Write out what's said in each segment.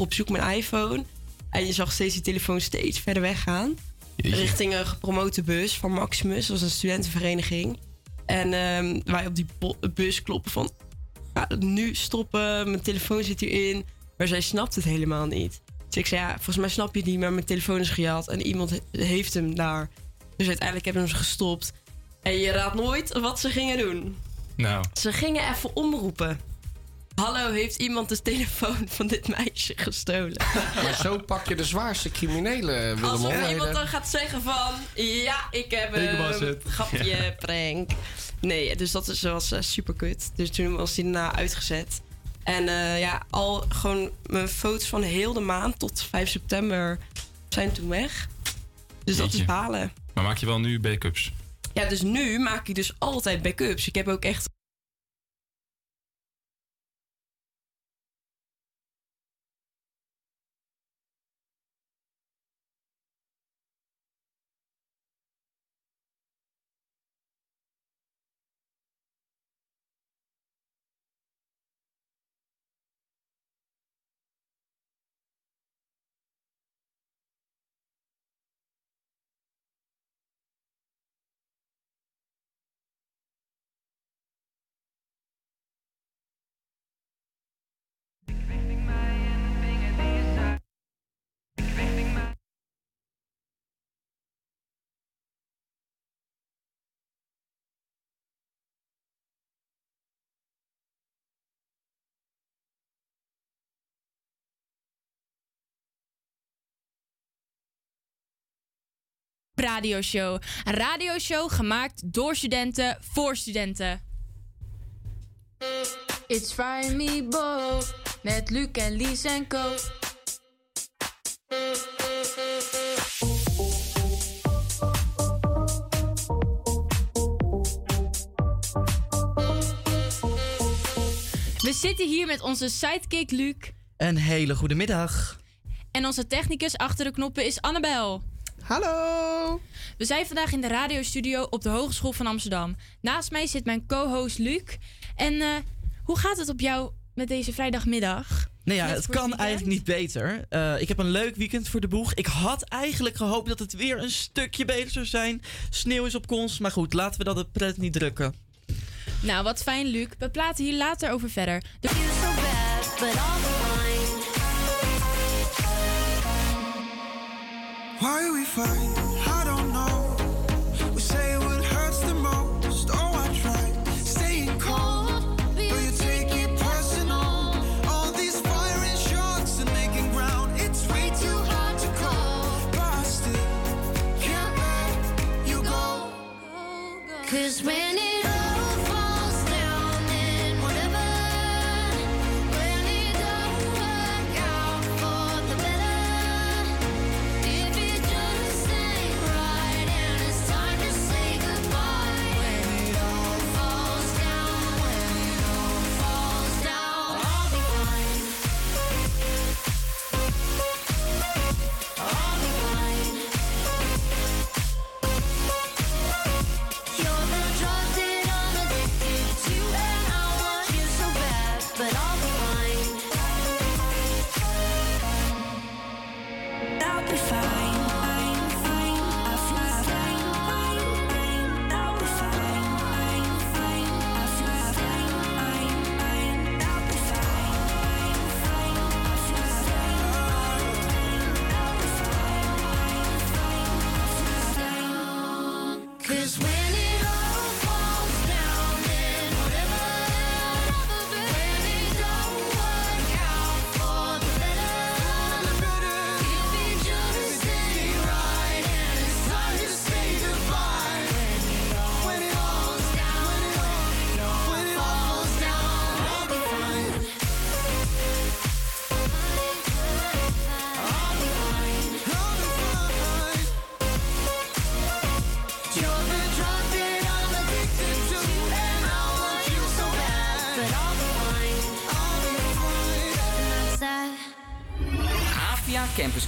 op zoek naar een iPhone. En je zag steeds die telefoon steeds verder weggaan. Richting een gepromote bus van Maximus. Dat was een studentenvereniging. En ehm, wij op die bus kloppen van... "Ja, nu stoppen, mijn telefoon zit hierin. Maar zij snapt het helemaal niet. Dus ik zei, ja, volgens mij snap je het niet, maar mijn telefoon is gejat. En iemand he- heeft hem daar. Dus uiteindelijk hebben ze hem gestopt. En je raadt nooit wat ze gingen doen. Nou, Ze gingen even omroepen. Hallo, heeft iemand de telefoon van dit meisje gestolen? Maar zo pak je de zwaarste criminelen, Willem Als er iemand dan gaat zeggen van... Ja, ik heb het. Grapje, prank. Nee, dus dat is- was uh, super kut. Dus toen was hij daarna uitgezet. En eh, ja, al gewoon mijn foto's van heel de maand tot 5 september zijn toen weg. Dus dat is balen. maar maak je wel nu backups? Ja, dus nu maak ik dus altijd backups. Ik heb ook echt radioshow. Een radioshow gemaakt door studenten voor studenten. It's Fry Me Bo met Luc en Lies en Co. We zitten hier met onze sidekick Luc. Een hele goede middag. En onze technicus achter de knoppen is Annabel. Hallo. We zijn vandaag in de radiostudio op de Hogeschool van Amsterdam. Naast mij zit mijn co-host Luc. En eh, hoe gaat het op jou met deze vrijdagmiddag? Nou ja, het kan weekend? eigenlijk niet beter. Eh, ik heb een leuk weekend voor de boeg. Ik had eigenlijk gehoopt dat het weer een stukje beter zou zijn. Sneeuw is op komst, maar goed, laten we dat de pret niet drukken. Nou, wat fijn Luc. We praten hier later over verder. De Why we fight? I don't know. We say what hurts the most. Oh, I try staying cold, but you take it personal. All these firing shots and making ground. It's way too hard to call, but I still can't let you go. Cause when it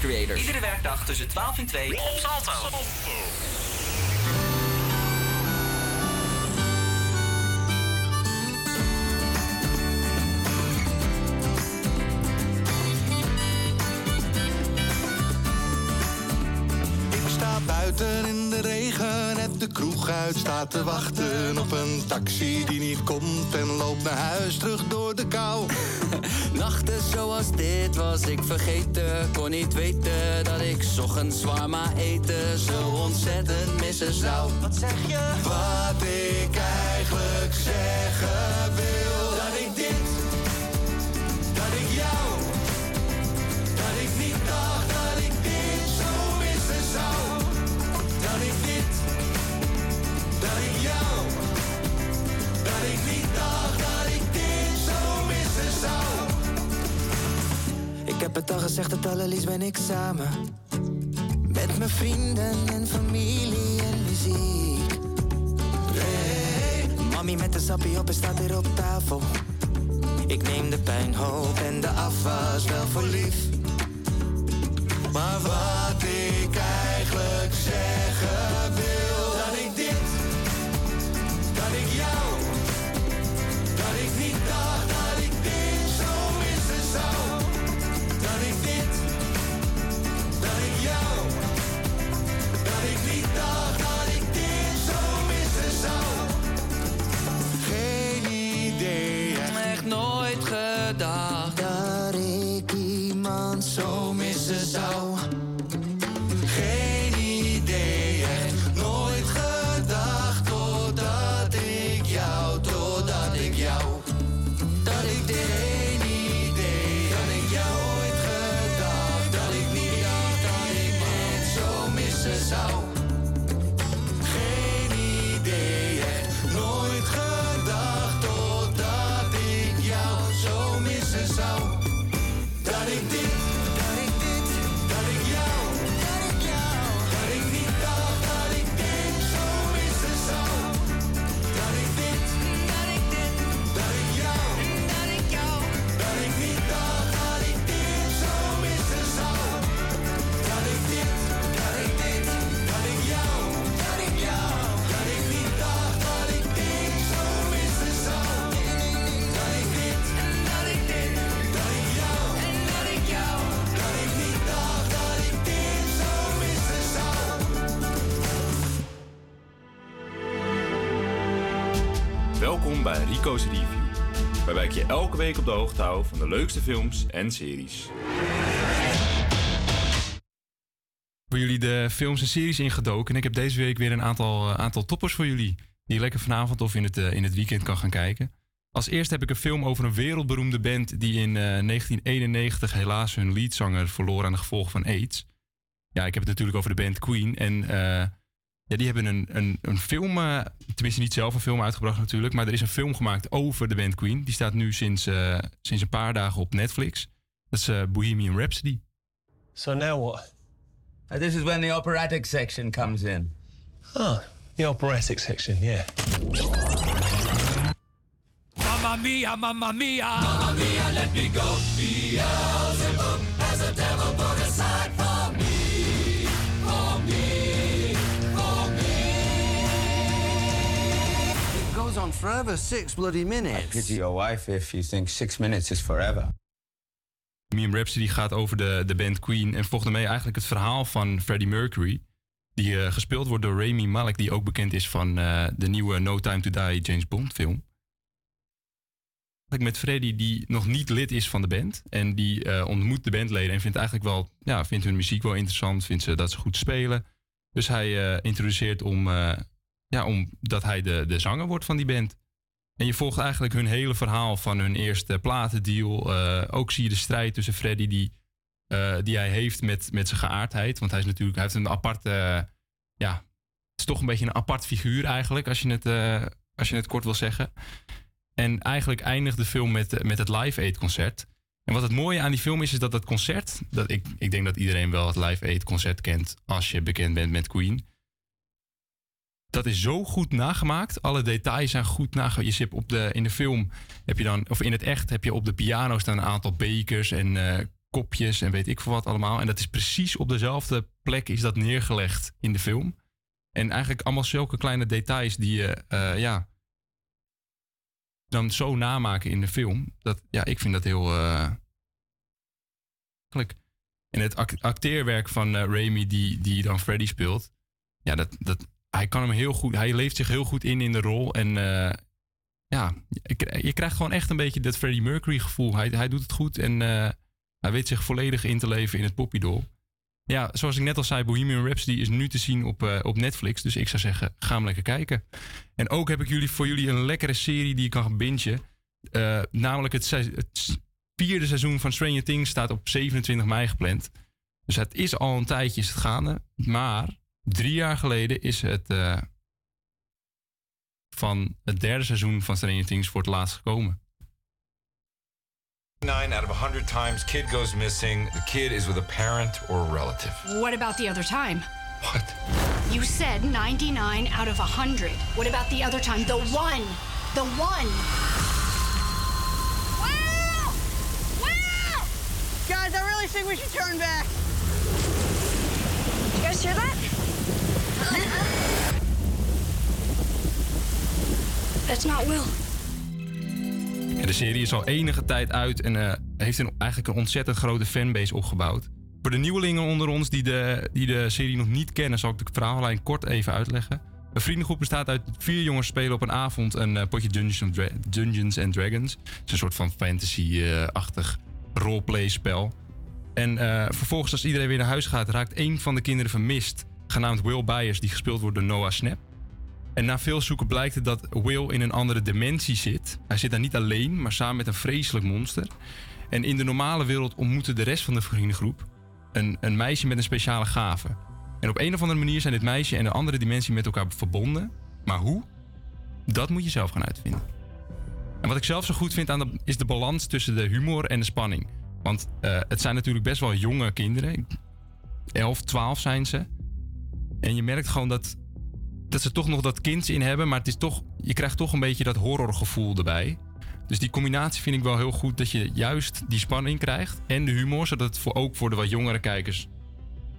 Creators. Iedere werkdag tussen 12 en 2 op Salto. Ik sta buiten in de regen, en de kroeg uit, staat te wachten zwaar maar eten zo ontzettend missen zou. Wat zeg je? Wat ik eigenlijk zeggen wil. Dat ik dit, Dat ik jou, dat ik niet dacht dat ik dit zo missen zou. Dat ik dit, dat ik jou, dat ik niet dacht dat ik dit zo missen zou. Ik heb het al gezegd, het allerliefst ben ik samen. Vrienden en familie en muziek. Hey, mami met de sappie op en staat hier op tafel. Ik neem de pijnhoop en de afwas wel voor lief. Op de hoogte hou van de leukste films en series. voor jullie de films en series ingedoken. En ik heb deze week weer een aantal, eh, aantal toppers voor jullie. Die je lekker vanavond of in het, eh, in het weekend kan gaan kijken. Als eerste heb ik een film over een wereldberoemde band die in eh, 1991 helaas hun leadzanger verloor aan de gevolgen van AIDS. Ja, ik heb het natuurlijk over de band Queen. En eh, ja, die hebben een, een, een film, eh, tenminste niet zelf een film uitgebracht natuurlijk, maar er is een film gemaakt over de band Queen. Die staat nu sinds, eh, sinds een paar dagen op Netflix. Dat is eh, Bohemian Rhapsody. So now what? Uh, this is when the operatic section comes in. Ah, the operatic section, yeah. Mamma mia, mamma mia. Mamma mia, let me go. Beelzebub goes on forever, six bloody minutes. I pity your wife if you think six minutes is forever. Bohemian Rhapsody gaat over de, de band Queen en volgt ermee eigenlijk het verhaal van Freddie Mercury. Die eh, gespeeld wordt door Rami Malek, die ook bekend is van eh, de nieuwe No Time to Die James Bond film. Met Freddie, die nog niet lid is van de band. En die eh, ontmoet de bandleden en vindt eigenlijk wel, ja, vindt hun muziek wel interessant. Vindt ze dat ze goed spelen. Dus hij eh, introduceert om, eh, ja, om dat hij de, de zanger wordt van die band. En je volgt eigenlijk hun hele verhaal van hun eerste platendeal. Eh, ook zie je de strijd tussen Freddy die, eh, die hij heeft met, met zijn geaardheid. Want hij is natuurlijk, hij heeft een apart, eh, ja, het is toch een beetje een apart figuur eigenlijk, als je het, eh, als je het kort wil zeggen. En eigenlijk eindigt de film met, met het Live Aid concert. En wat het mooie aan die film is, is dat het concert, dat ik, ik denk dat iedereen wel het Live Aid concert kent als je bekend bent met Queen dat is zo goed nagemaakt. Alle details zijn goed nagemaakt. Je op de, in de film heb je dan, of in het echt heb je op de piano staan een aantal bekers en eh, kopjes en weet ik veel wat allemaal. En dat is precies op dezelfde plek is dat neergelegd in de film. En eigenlijk allemaal zulke kleine details die je, eh, ja, dan zo namaken in de film. Dat, ja, ik vind dat heel. eigenlijk. En het act- acteerwerk van Raimi, die, die dan Freddy speelt. ja, dat, dat, hij kan hem heel goed. Hij leeft zich heel goed in in de rol. En eh, ja, je, krijgt gewoon echt een beetje dat Freddie Mercury gevoel. Hij, hij doet het goed en eh, hij weet zich volledig in te leven in het poppydoll. Ja, zoals ik net al zei, Bohemian Rhapsody is nu te zien op, eh, op Netflix. Dus ik zou zeggen, ga hem lekker kijken. En ook heb ik jullie, voor jullie een lekkere serie die je kan bingen. Namelijk het, vierde seizoen van Stranger Things staat op 27 mei gepland. Dus het is al een tijdje het gaande. Maar drie jaar geleden is het eh, van het derde seizoen van Stranger Things voor het laatst gekomen. Nine out of 100 times, kid goes missing. The kid is with a parent or a relative. What about the other time? What? You said 99 out of 100. What about the other time? The one. The one. Will! Will! Guys, I really think we should turn back. You guys hear that? That's not Will. De serie is al enige tijd uit en eh, heeft een, eigenlijk een ontzettend grote fanbase opgebouwd. Voor de nieuwelingen onder ons die de, die de serie nog niet kennen, zal ik de verhaallijn kort even uitleggen. Een vriendengroep bestaat uit vier jongens spelen op een avond een eh, potje Dungeons, and Dragons. Het is een soort van fantasy-achtig roleplay-spel. En eh, vervolgens, als iedereen weer naar huis gaat, raakt één van de kinderen vermist, genaamd Will Byers, die gespeeld wordt door Noah Snap. En na veel zoeken blijkt het dat Will in een andere dimensie zit. Hij zit daar niet alleen, maar samen met een vreselijk monster. En in de normale wereld ontmoeten de rest van de vriendengroep een, een meisje met een speciale gave. En op een of andere manier zijn dit meisje en de andere dimensie met elkaar verbonden. Maar hoe? Dat moet je zelf gaan uitvinden. En wat ik zelf zo goed vind aan de, is de balans tussen de humor en de spanning. Want eh, het zijn natuurlijk best wel jonge kinderen. 11, 12 zijn ze. En je merkt gewoon dat, dat ze toch nog dat kinds in hebben. Maar het is toch, je krijgt toch een beetje dat horrorgevoel erbij. Dus die combinatie vind ik wel heel goed. Dat je juist die spanning krijgt. En de humor. Zodat het voor, ook voor de wat jongere kijkers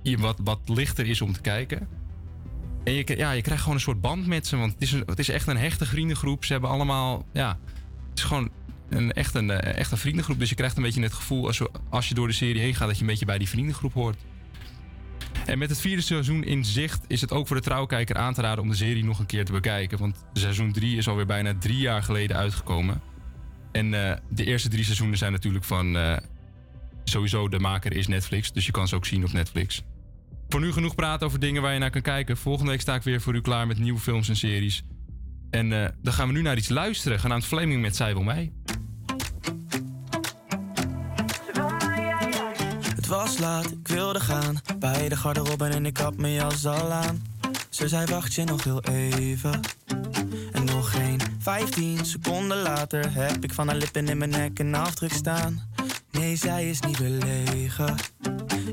wat, wat lichter is om te kijken. En je, ja, je krijgt gewoon een soort band met ze. Want het is, het is echt een hechte vriendengroep. Ze hebben allemaal... Ja, het is gewoon een, echt, een, eh, echt vriendengroep. Dus je krijgt een beetje het gevoel als, als je door de serie heen gaat... dat je een beetje bij die vriendengroep hoort. En met het vierde seizoen in zicht is het ook voor de trouwkijker aan te raden om de serie nog een keer te bekijken. Want seizoen 3 is alweer bijna drie jaar geleden uitgekomen. En eh, de eerste drie seizoenen zijn natuurlijk van. eh, sowieso, de maker is Netflix, dus je kan ze ook zien op Netflix. Voor nu genoeg praten over dingen waar je naar kan kijken. Volgende week sta ik weer voor u klaar met nieuwe films en series. En eh, dan gaan we nu naar iets luisteren, genaamd Flaming met Zij wil mij. Het was laat, ik wilde gaan. Bij de garderobe en ik had mijn jas al aan. Ze zei wacht je nog heel even. En nog geen 15 seconden later heb ik van haar lippen in mijn nek een afdruk staan. Nee, zij is niet belegen.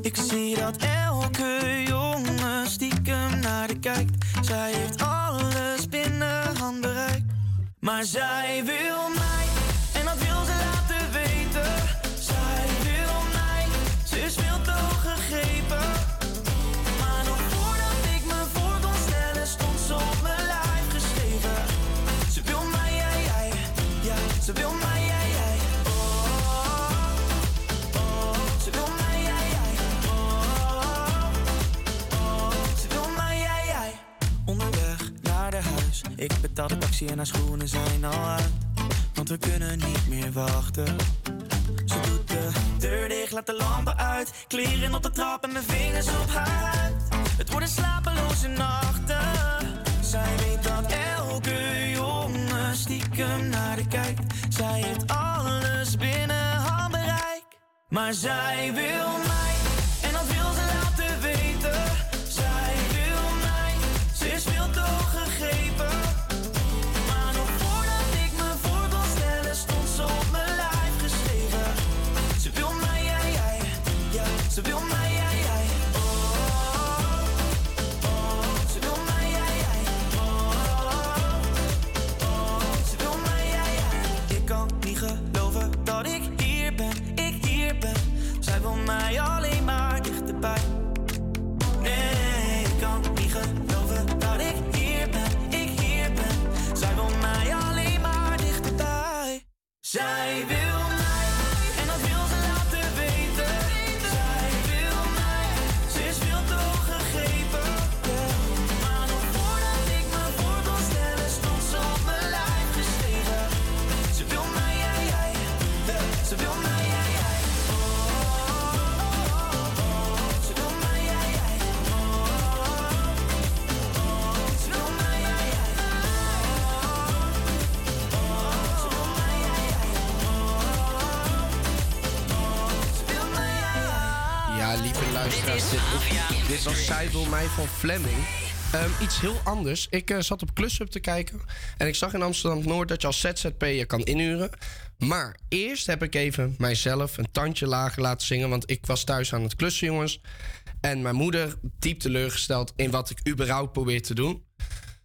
Ik zie dat elke jongen stiekem naar de kijkt. Zij heeft alles binnen handbereik. Maar zij wil mij, ze wil mij, jij, jij. Oh, oh, ze wil mij, jij, jij. Oh, ze wil mij, jij, jij. Onderweg naar de huis, ik betaal de taxi en haar schoenen zijn al uit. Want we kunnen niet meer wachten. Ze doet de deur dicht, laat de lampen uit. Kleren op de trap en mijn vingers op haar huid. Het worden slapeloze nachten. Zij weet dat elke jongen stiekem naar de kijkt. Zij heeft alles binnen handbereik. Maar zij wil mij, en dat wil ze laten weten. Dichterbij. Dit, was Zij wil mij van Fleming. Ehm, iets heel anders. Ik eh, zat op Clushub te kijken. En ik zag in Amsterdam-Noord dat je als ZZP'er kan inhuren. Maar eerst heb ik even mijzelf een tandje lager laten zingen. Want ik was thuis aan het klussen, jongens. En mijn moeder diep teleurgesteld in wat ik überhaupt probeer te doen.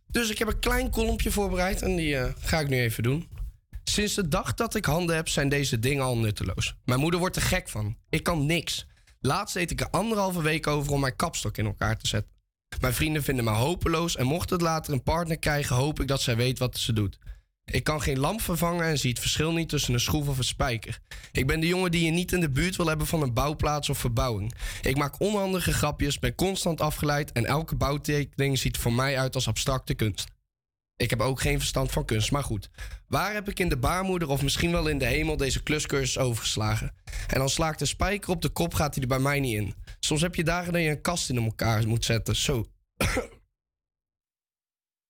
Dus ik heb een klein kolompje voorbereid en die eh, ga ik nu even doen. Sinds de dag dat ik handen heb, zijn deze dingen al nutteloos. Mijn moeder wordt er gek van. Ik kan niks. Laatst deed ik er anderhalve week over om mijn kapstok in elkaar te zetten. Mijn vrienden vinden me hopeloos en mocht het later een partner krijgen, hoop ik dat zij weet wat ze doet. Ik kan geen lamp vervangen en zie het verschil niet tussen een schroef of een spijker. Ik ben de jongen die je niet in de buurt wil hebben van een bouwplaats of verbouwing. Ik maak onhandige grapjes, ben constant afgeleid en elke bouwtekening ziet voor mij uit als abstracte kunst. Ik heb ook geen verstand van kunst, maar goed. Waar heb ik in de baarmoeder of misschien wel in de hemel deze kluscursus overgeslagen? En dan sla ik de spijker op de kop, gaat hij er bij mij niet in. Soms heb je dagen dat je een kast in elkaar moet zetten. Zo.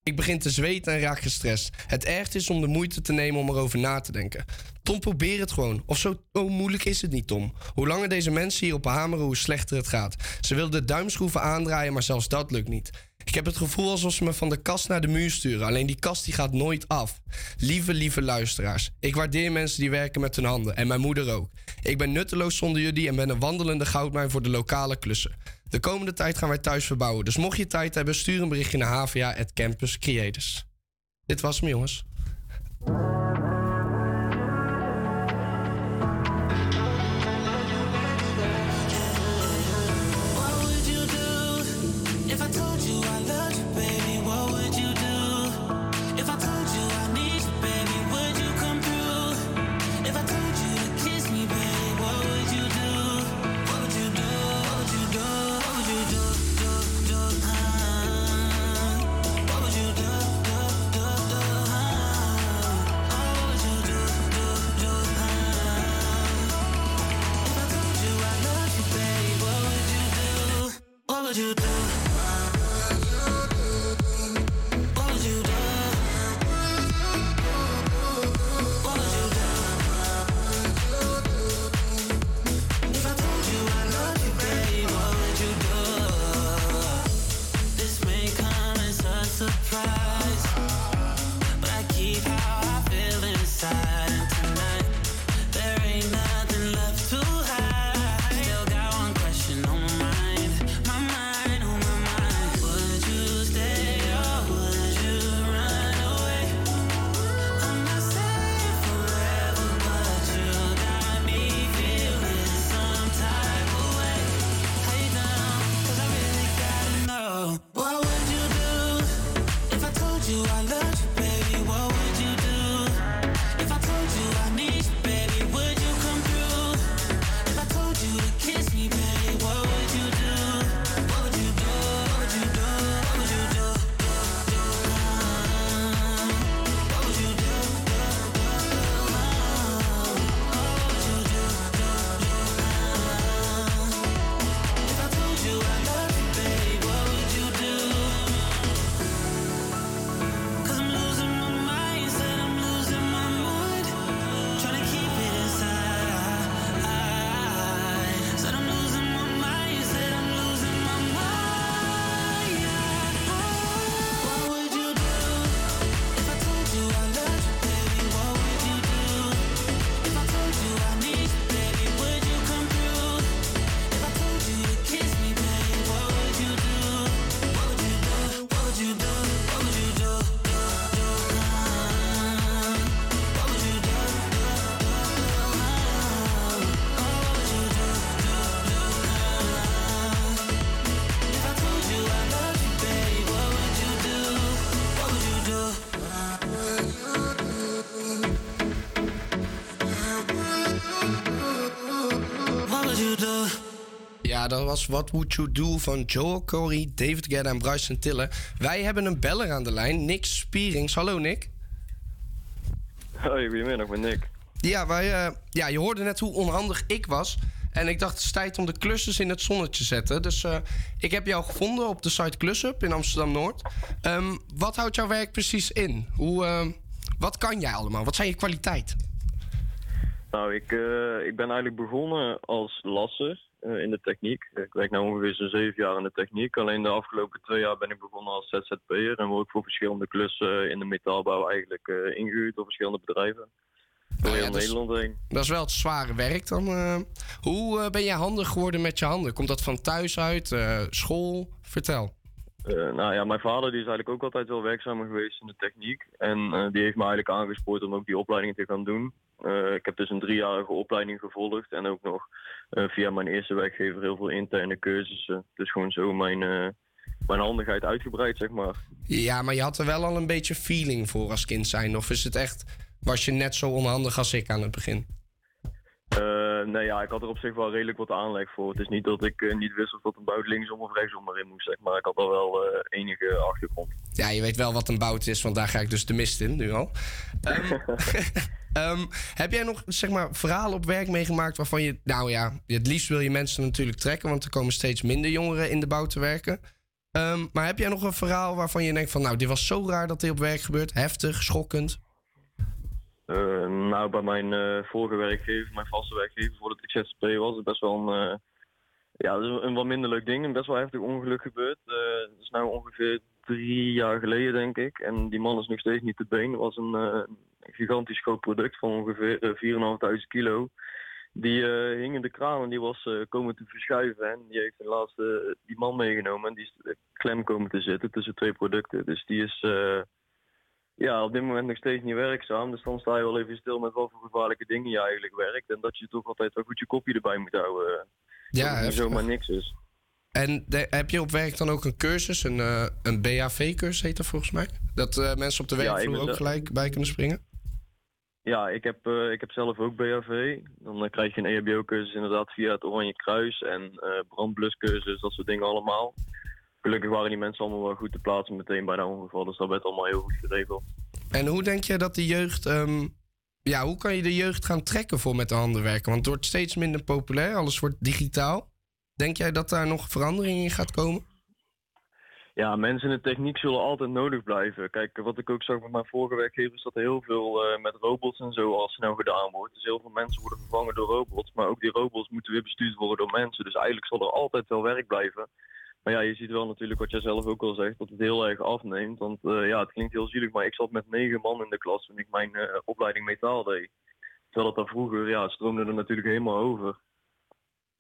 Ik begin te zweten en raak gestrest. Het ergste is om de moeite te nemen om erover na te denken. Tom, probeer het gewoon. Of zo oh, moeilijk is het niet, Tom. Hoe langer deze mensen hierop hameren, hoe slechter het gaat. Ze willen de duimschroeven aandraaien, maar zelfs dat lukt niet. Ik heb het gevoel alsof ze me van de kast naar de muur sturen. Alleen die kast die gaat nooit af. Lieve, lieve luisteraars. Ik waardeer mensen die werken met hun handen. En mijn moeder ook. Ik ben nutteloos zonder jullie en ben een wandelende goudmijn voor de lokale klussen. De komende tijd gaan wij thuis verbouwen. Dus mocht je tijd hebben, stuur een berichtje naar HVA at Campus Creators. Dit was hem, jongens. Ja, dat was What Would You Do van Joel Corey, David Guetta en Bryson Tiller. Wij hebben een beller aan de lijn, Nick Spierings. Hallo Nick. Hoi, goedemiddag, ik ben Nick. Ja, wij, eh, ja, je hoorde net hoe onhandig ik was. En ik dacht, het is tijd om de klussers in het zonnetje te zetten. Dus eh, ik heb jou gevonden op de site Klussup in Amsterdam-Noord. Ehm, wat houdt jouw werk precies in? Hoe, ehm, wat kan jij allemaal? Wat zijn je kwaliteiten? Nou, ik, eh, ik ben eigenlijk begonnen als lasser. Eh, in de techniek. Ik werk nu ongeveer zo'n zeven jaar in de techniek. Alleen de afgelopen twee jaar ben ik begonnen als ZZP'er en word ik voor verschillende klussen in de metaalbouw eigenlijk eh, ingehuurd door verschillende bedrijven. Door heel dat is- Nederland heen. Dat is wel het zware werk dan. eh. hoe ben jij handig geworden met je handen? Komt dat van thuis uit? school? Vertel. Eh, nou ja, mijn vader die is eigenlijk ook altijd wel werkzaam geweest in de techniek. En die heeft me eigenlijk aangespoord om ook die opleiding te gaan doen. Ik heb dus een driejarige opleiding gevolgd en ook nog via mijn eerste werkgever heel veel interne cursussen. Dus gewoon zo mijn, eh, mijn handigheid uitgebreid, zeg maar. Ja, maar je had er wel al een beetje feeling voor als kind zijn. Of is het echt, was je net zo onhandig als ik aan het begin? Eh, nee, ja, ik had er op zich wel redelijk wat aanleg voor. Het is niet dat ik eh, niet wist of dat een bout linksom of rechtsom erin moest, zeg maar. Ik had al wel eh, enige achtergrond. Ja, je weet wel wat een bout is, want daar ga ik dus de mist in nu al. Ehm, ehm, heb jij nog zeg maar, verhalen op werk meegemaakt waarvan je... Nou ja, het liefst wil je mensen natuurlijk trekken... want er komen steeds minder jongeren in de bouw te werken. Ehm, maar heb jij nog een verhaal waarvan je denkt van... nou, dit was zo raar dat dit op werk gebeurt. Heftig, schokkend. Eh, nou, bij mijn eh, vorige werkgever, mijn vaste werkgever, voordat ik ZZP was, is best wel een, eh, ja, een wat minder leuk ding. Een best wel heftig ongeluk gebeurd. Dat is nu ongeveer drie jaar geleden, denk ik. En die man is nog steeds niet te been. Het was een gigantisch groot product van ongeveer eh, 4.500 kilo. Die hing in de kraan en die was komen te verschuiven. En die heeft ten laatste die man meegenomen. En die is klem komen te zitten tussen twee producten. Dus die is ja, op dit moment nog steeds niet werkzaam. Dus dan sta je wel even stil met wat voor gevaarlijke dingen je eigenlijk werkt. En dat je toch altijd wel goed je kopje erbij moet houden. Ja, dat zomaar niks is. En de- heb je op werk dan ook een cursus, een, eh, een BHV-cursus heet dat volgens mij? Dat eh, mensen op de werkvloer ook gelijk bij kunnen springen? Ja, ik heb, eh, ik heb zelf ook BHV. Dan eh, krijg je een EHBO-cursus inderdaad via het Oranje Kruis en eh brandbluscursus, dat soort dingen allemaal. Gelukkig waren die mensen allemaal wel goed te plaatsen meteen bij dat ongeval, dus dat werd allemaal heel goed geregeld. En hoe denk je dat de jeugd... ehm, ja, hoe kan je de jeugd gaan trekken voor met de handen werken? Want het wordt steeds minder populair, alles wordt digitaal. Denk jij dat daar nog verandering in gaat komen? Ja, mensen in de techniek zullen altijd nodig blijven. Kijk, wat ik ook zag met mijn vorige werkgever is dat er heel veel eh, met robots en zo al snel gedaan wordt. Dus heel veel mensen worden vervangen door robots, maar ook die robots moeten weer bestuurd worden door mensen. Dus eigenlijk zal er altijd wel werk blijven. Maar ja, je ziet wel natuurlijk wat jij zelf ook al zegt, dat het heel erg afneemt. Want eh, ja, het klinkt heel zielig, maar ik zat met negen man in de klas toen ik mijn eh, opleiding metaal deed. Terwijl dat daar vroeger, ja, stroomde er natuurlijk helemaal over.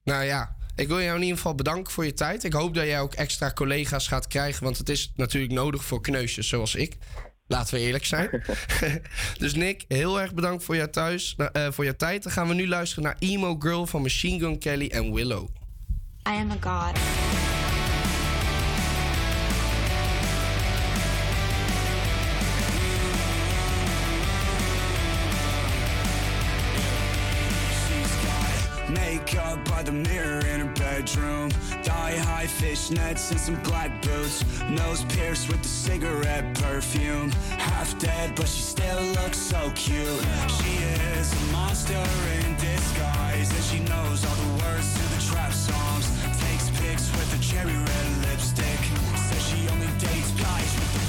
Nou ja, ik wil jou in ieder geval bedanken voor je tijd. Ik hoop dat jij ook extra collega's gaat krijgen, want het is natuurlijk nodig voor kneusjes zoals ik. Laten we eerlijk zijn. dus Nick, heel erg bedankt voor jouw, thuis, eh, voor jouw tijd. Dan gaan we nu luisteren naar Emo Girl van Machine Gun Kelly en Willow. I am a god. Mirror in her bedroom. Thigh high fishnets and some black boots. Nose pierced with the cigarette perfume. Half dead, but she still looks so cute. She is a monster in disguise, and she knows all the words to the trap songs. Takes pics with a cherry red lipstick. Says she only dates guys with the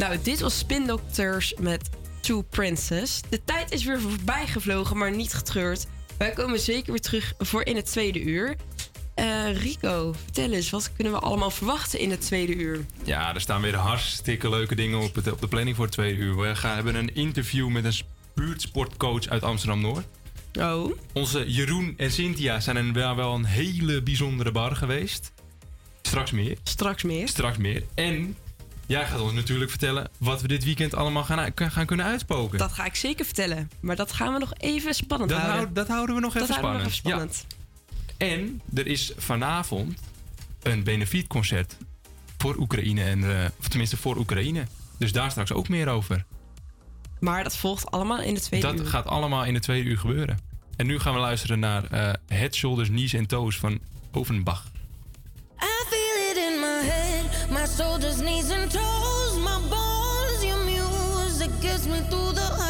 Nou, dit was Spin Doctors met Two Princess. De tijd is weer voorbij gevlogen, maar niet getreurd. Wij komen zeker weer terug voor in het tweede uur. Eh, Rico, vertel eens, wat kunnen we allemaal verwachten in het tweede uur? Ja, er staan weer hartstikke leuke dingen op, het, op de planning voor het tweede uur. We gaan hebben een interview met een buurtsportcoach uit Amsterdam-Noord. Oh. Onze Jeroen en Cynthia zijn een, wel, wel een hele bijzondere bar geweest. Straks meer. Straks meer. Straks meer. En jij gaat ons natuurlijk vertellen wat we dit weekend allemaal gaan, gaan kunnen uitspoken. Dat ga ik zeker vertellen. Maar dat gaan we nog even spannend Dat houden. hou- dat houden we nog Dat even we spannend. nog even spannend. En er is vanavond een benefietconcert voor Oekraïne. En, eh, of tenminste voor Oekraïne. Dus daar straks ook meer over. Maar dat volgt allemaal in de tweede dat uur. gaat allemaal in de tweede uur gebeuren. En nu gaan we luisteren naar eh, Head, Shoulders, Knees en Toes van Ovenbach. My shoulders, knees, and toes, my bones. Your music gets me through the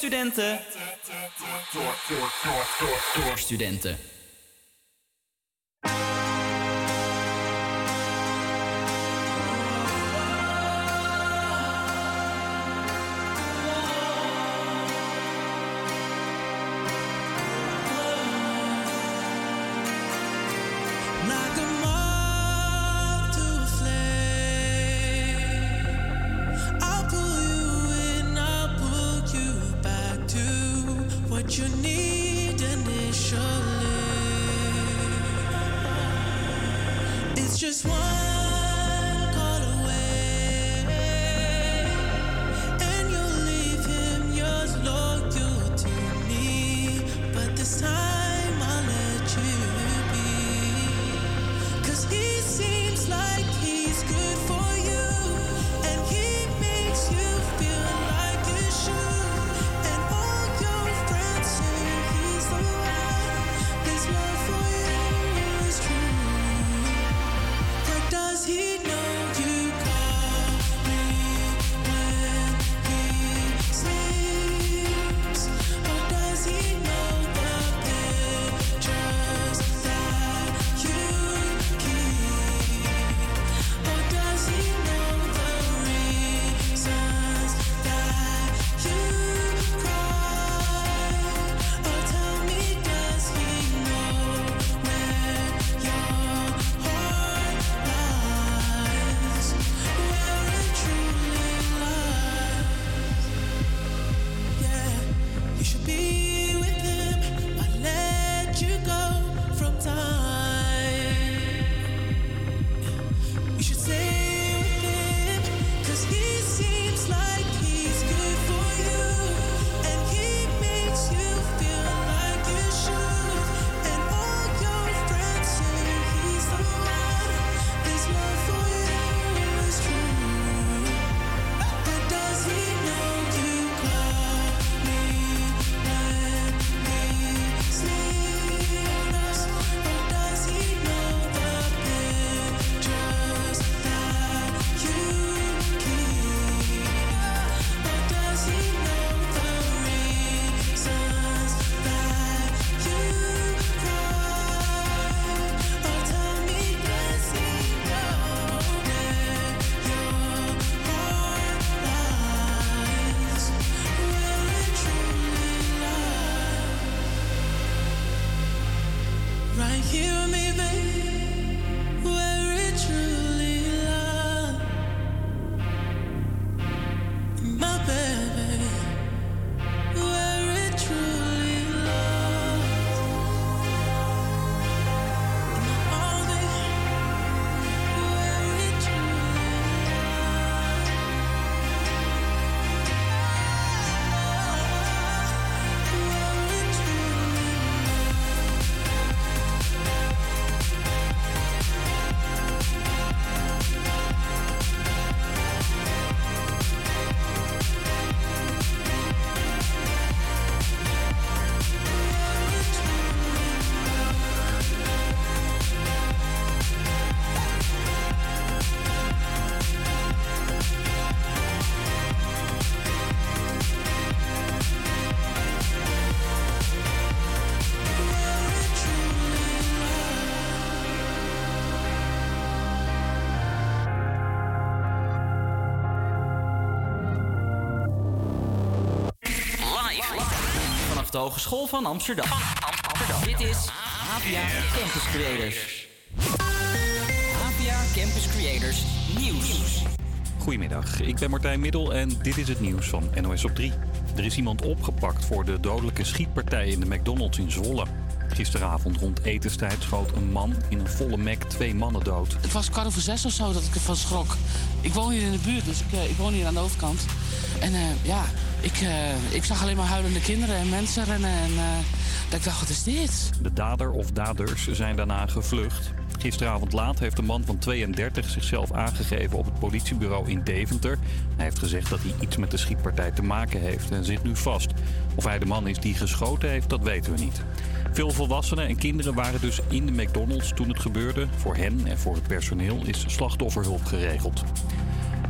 Door, door, studenten. Hogeschool van Amsterdam. Dit is APA Campus Creators. APA Campus Creators Nieuws. Goedemiddag, ik ben Martijn Middel en dit is het nieuws van NOS op 3. Er is iemand opgepakt voor de dodelijke schietpartij in de McDonald's in Zwolle. Gisteravond rond etenstijd schoot een man in een volle Mac twee mannen dood. Het was kwart over zes of zo dat ik ervan schrok. Ik woon hier in de buurt, dus ik, eh, ik woon hier aan de overkant. En eh, ja, ik, eh, ik zag alleen maar huilende kinderen en mensen rennen. En eh, ik dacht, wat is dit? De dader of daders zijn daarna gevlucht. Gisteravond laat heeft een man van 32 zichzelf aangegeven op het politiebureau in Deventer. Hij heeft gezegd dat hij iets met de schietpartij te maken heeft en zit nu vast. Of hij de man is die geschoten heeft, dat weten we niet. Veel volwassenen en kinderen waren dus in de McDonald's toen het gebeurde. Voor hen en voor het personeel is slachtofferhulp geregeld.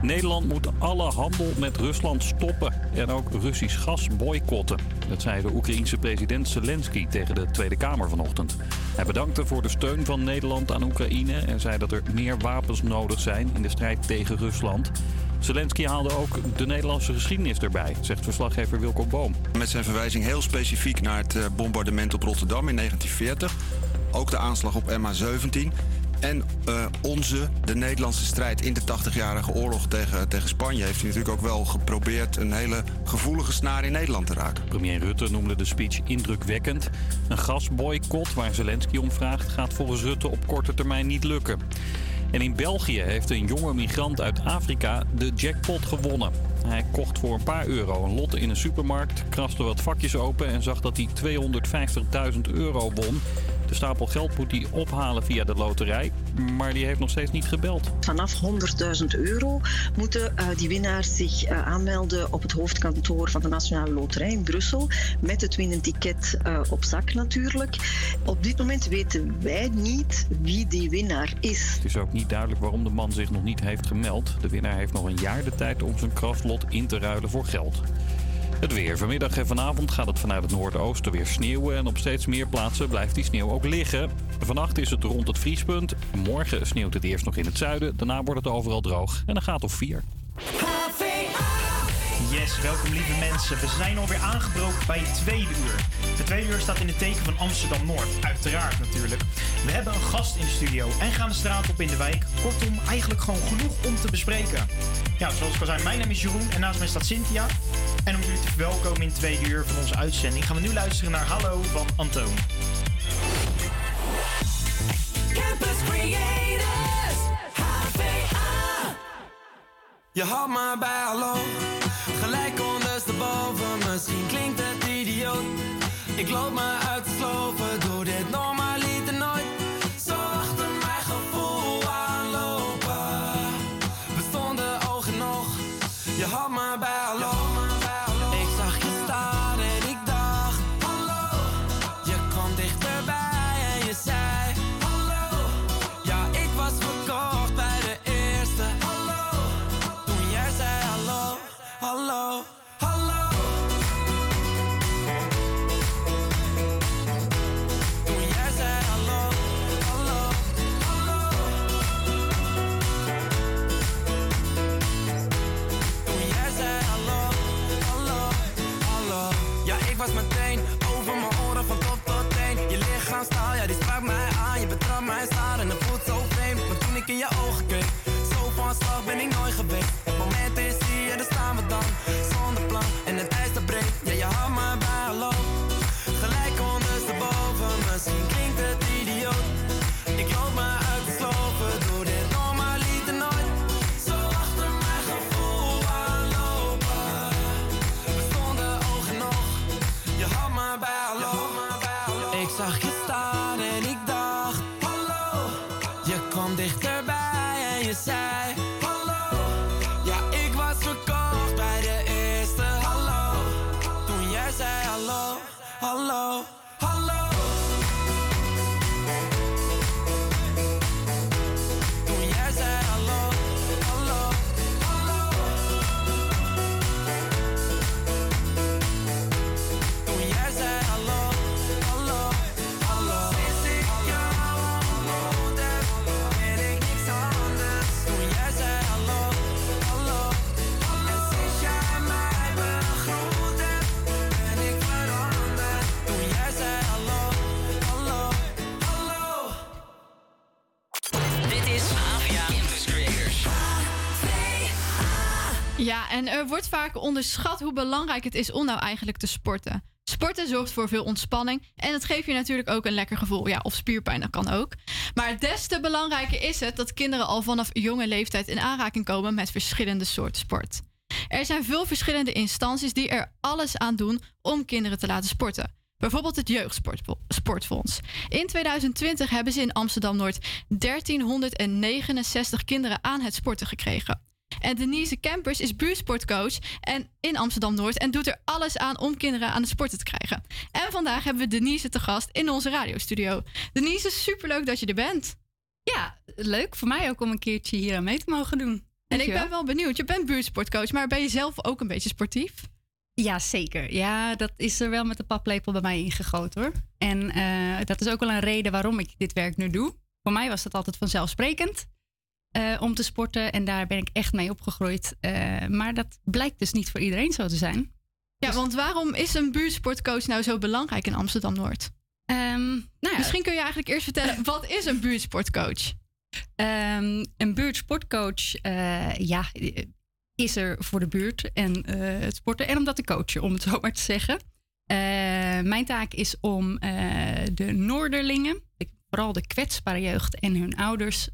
Nederland moet alle handel met Rusland stoppen en ook Russisch gas boycotten. Dat zei de Oekraïense president Zelensky tegen de Tweede Kamer vanochtend. Hij bedankte voor de steun van Nederland aan Oekraïne en zei dat er meer wapens nodig zijn in de strijd tegen Rusland. Zelensky haalde ook de Nederlandse geschiedenis erbij, zegt verslaggever Wilco Boom. Met zijn verwijzing heel specifiek naar het eh, bombardement op Rotterdam in 1940. Ook de aanslag op MH17. En eh, onze, de Nederlandse strijd in de 80-jarige oorlog tegen, tegen Spanje... heeft hij natuurlijk ook wel geprobeerd een hele gevoelige snaar in Nederland te raken. Premier Rutte noemde de speech indrukwekkend. Een gasboycott waar Zelensky om vraagt gaat volgens Rutte op korte termijn niet lukken. En in België heeft een jonge migrant uit Afrika de jackpot gewonnen. Hij kocht voor een paar euro een lot in een supermarkt, kraste wat vakjes open en zag dat hij 250.000 euro won. De stapel geld moet hij ophalen via de loterij, maar die heeft nog steeds niet gebeld. Vanaf 100.000 euro moeten eh, die winnaars zich eh, aanmelden op het hoofdkantoor van de Nationale Loterij in Brussel. Met het winnenticket eh, op zak natuurlijk. Op dit moment weten wij niet wie die winnaar is. Het is ook niet duidelijk waarom de man zich nog niet heeft gemeld. De winnaar heeft nog een jaar de tijd om zijn krachtlot in te ruilen voor geld. Het weer. Vanmiddag en vanavond gaat het vanuit het noordoosten weer sneeuwen. En op steeds meer plaatsen blijft die sneeuw ook liggen. Vannacht is het rond het vriespunt. Morgen sneeuwt het eerst nog in het zuiden. Daarna wordt het overal droog. En dan gaat op 4. Yes, welkom lieve mensen. We zijn alweer aangebroken bij het tweede uur. De tweede uur staat in het teken van Amsterdam Noord, uiteraard natuurlijk. We hebben een gast in de studio en gaan de straat op in de wijk. Kortom, eigenlijk gewoon genoeg om te bespreken. Ja, zoals ik al zei, mijn naam is Jeroen en naast mij staat Cynthia. En om jullie te verwelkomen in het tweede uur van onze uitzending gaan we nu luisteren naar Hallo van Antoon. Campus Creators, HVA. Je had me bij hallo, gelijk ondersteboven. Misschien klinkt het idioot. Ik loop me Ja, en er wordt vaak onderschat hoe belangrijk het is om nou eigenlijk te sporten. Sporten zorgt voor veel ontspanning en het geeft je natuurlijk ook een lekker gevoel. Ja, of spierpijn, dat kan ook. Maar des te belangrijker is het dat kinderen al vanaf jonge leeftijd in aanraking komen met verschillende soorten sport. Er zijn veel verschillende instanties die er alles aan doen om kinderen te laten sporten. Bijvoorbeeld het Jeugdsportfonds. In 2020 hebben ze in Amsterdam-Noord 1369 kinderen aan het sporten gekregen. En Denise Kempers is buurtsportcoach en in Amsterdam-Noord en doet er alles aan om kinderen aan het sporten te krijgen. En vandaag hebben we Denise te gast in onze radiostudio. Denise, superleuk dat je er bent. Ja, leuk voor mij ook om een keertje hier aan mee te mogen doen. En ik ben wel benieuwd, je bent buurtsportcoach, maar ben je zelf ook een beetje sportief? Ja, zeker. Ja, dat is er wel met de paplepel bij mij ingegoten hoor. En eh, dat is ook wel een reden waarom ik dit werk nu doe. Voor mij was dat altijd vanzelfsprekend eh, om te sporten. En daar ben ik echt mee opgegroeid. Eh, maar dat blijkt dus niet voor iedereen zo te zijn. Ja, want waarom is een buurtsportcoach nou zo belangrijk in Amsterdam-Noord? nou ja. Misschien kun je eigenlijk eerst vertellen, wat is een buurtsportcoach? Ehm, een buurtsportcoach, eh, ja, is er voor de buurt en het sporten en om dat te coachen, om het zo maar te zeggen. Mijn taak is om de Noorderlingen, de- vooral de kwetsbare jeugd en hun ouders,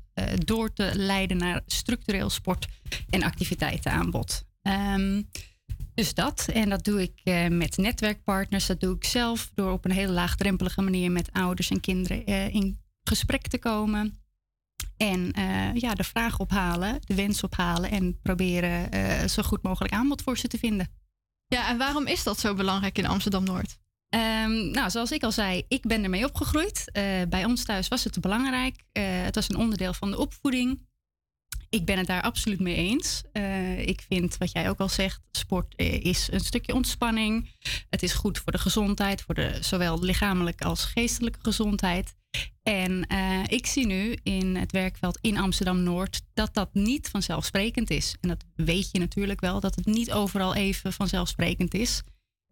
door te leiden naar structureel sport- en activiteitenaanbod. Ehm, dus dat. En dat doe ik eh, met netwerkpartners. Dat doe ik zelf door op een hele laagdrempelige manier met ouders en kinderen eh, in gesprek te komen. En eh, ja, de vraag ophalen, de wens ophalen en proberen eh, zo goed mogelijk aanbod voor ze te vinden. Ja, en waarom is dat zo belangrijk in Amsterdam-Noord? Ehm, nou, zoals ik al zei, ik ben ermee opgegroeid. Eh, bij ons thuis was het belangrijk. Eh, het was een onderdeel van de opvoeding. Ik ben het daar absoluut mee eens. Eh, ik vind, wat jij ook al zegt, sport is een stukje ontspanning. Het is goed voor de gezondheid, voor de, zowel lichamelijke als geestelijke gezondheid. En ik zie nu in het werkveld in Amsterdam-Noord dat dat niet vanzelfsprekend is. En dat weet je natuurlijk wel, dat het niet overal even vanzelfsprekend is.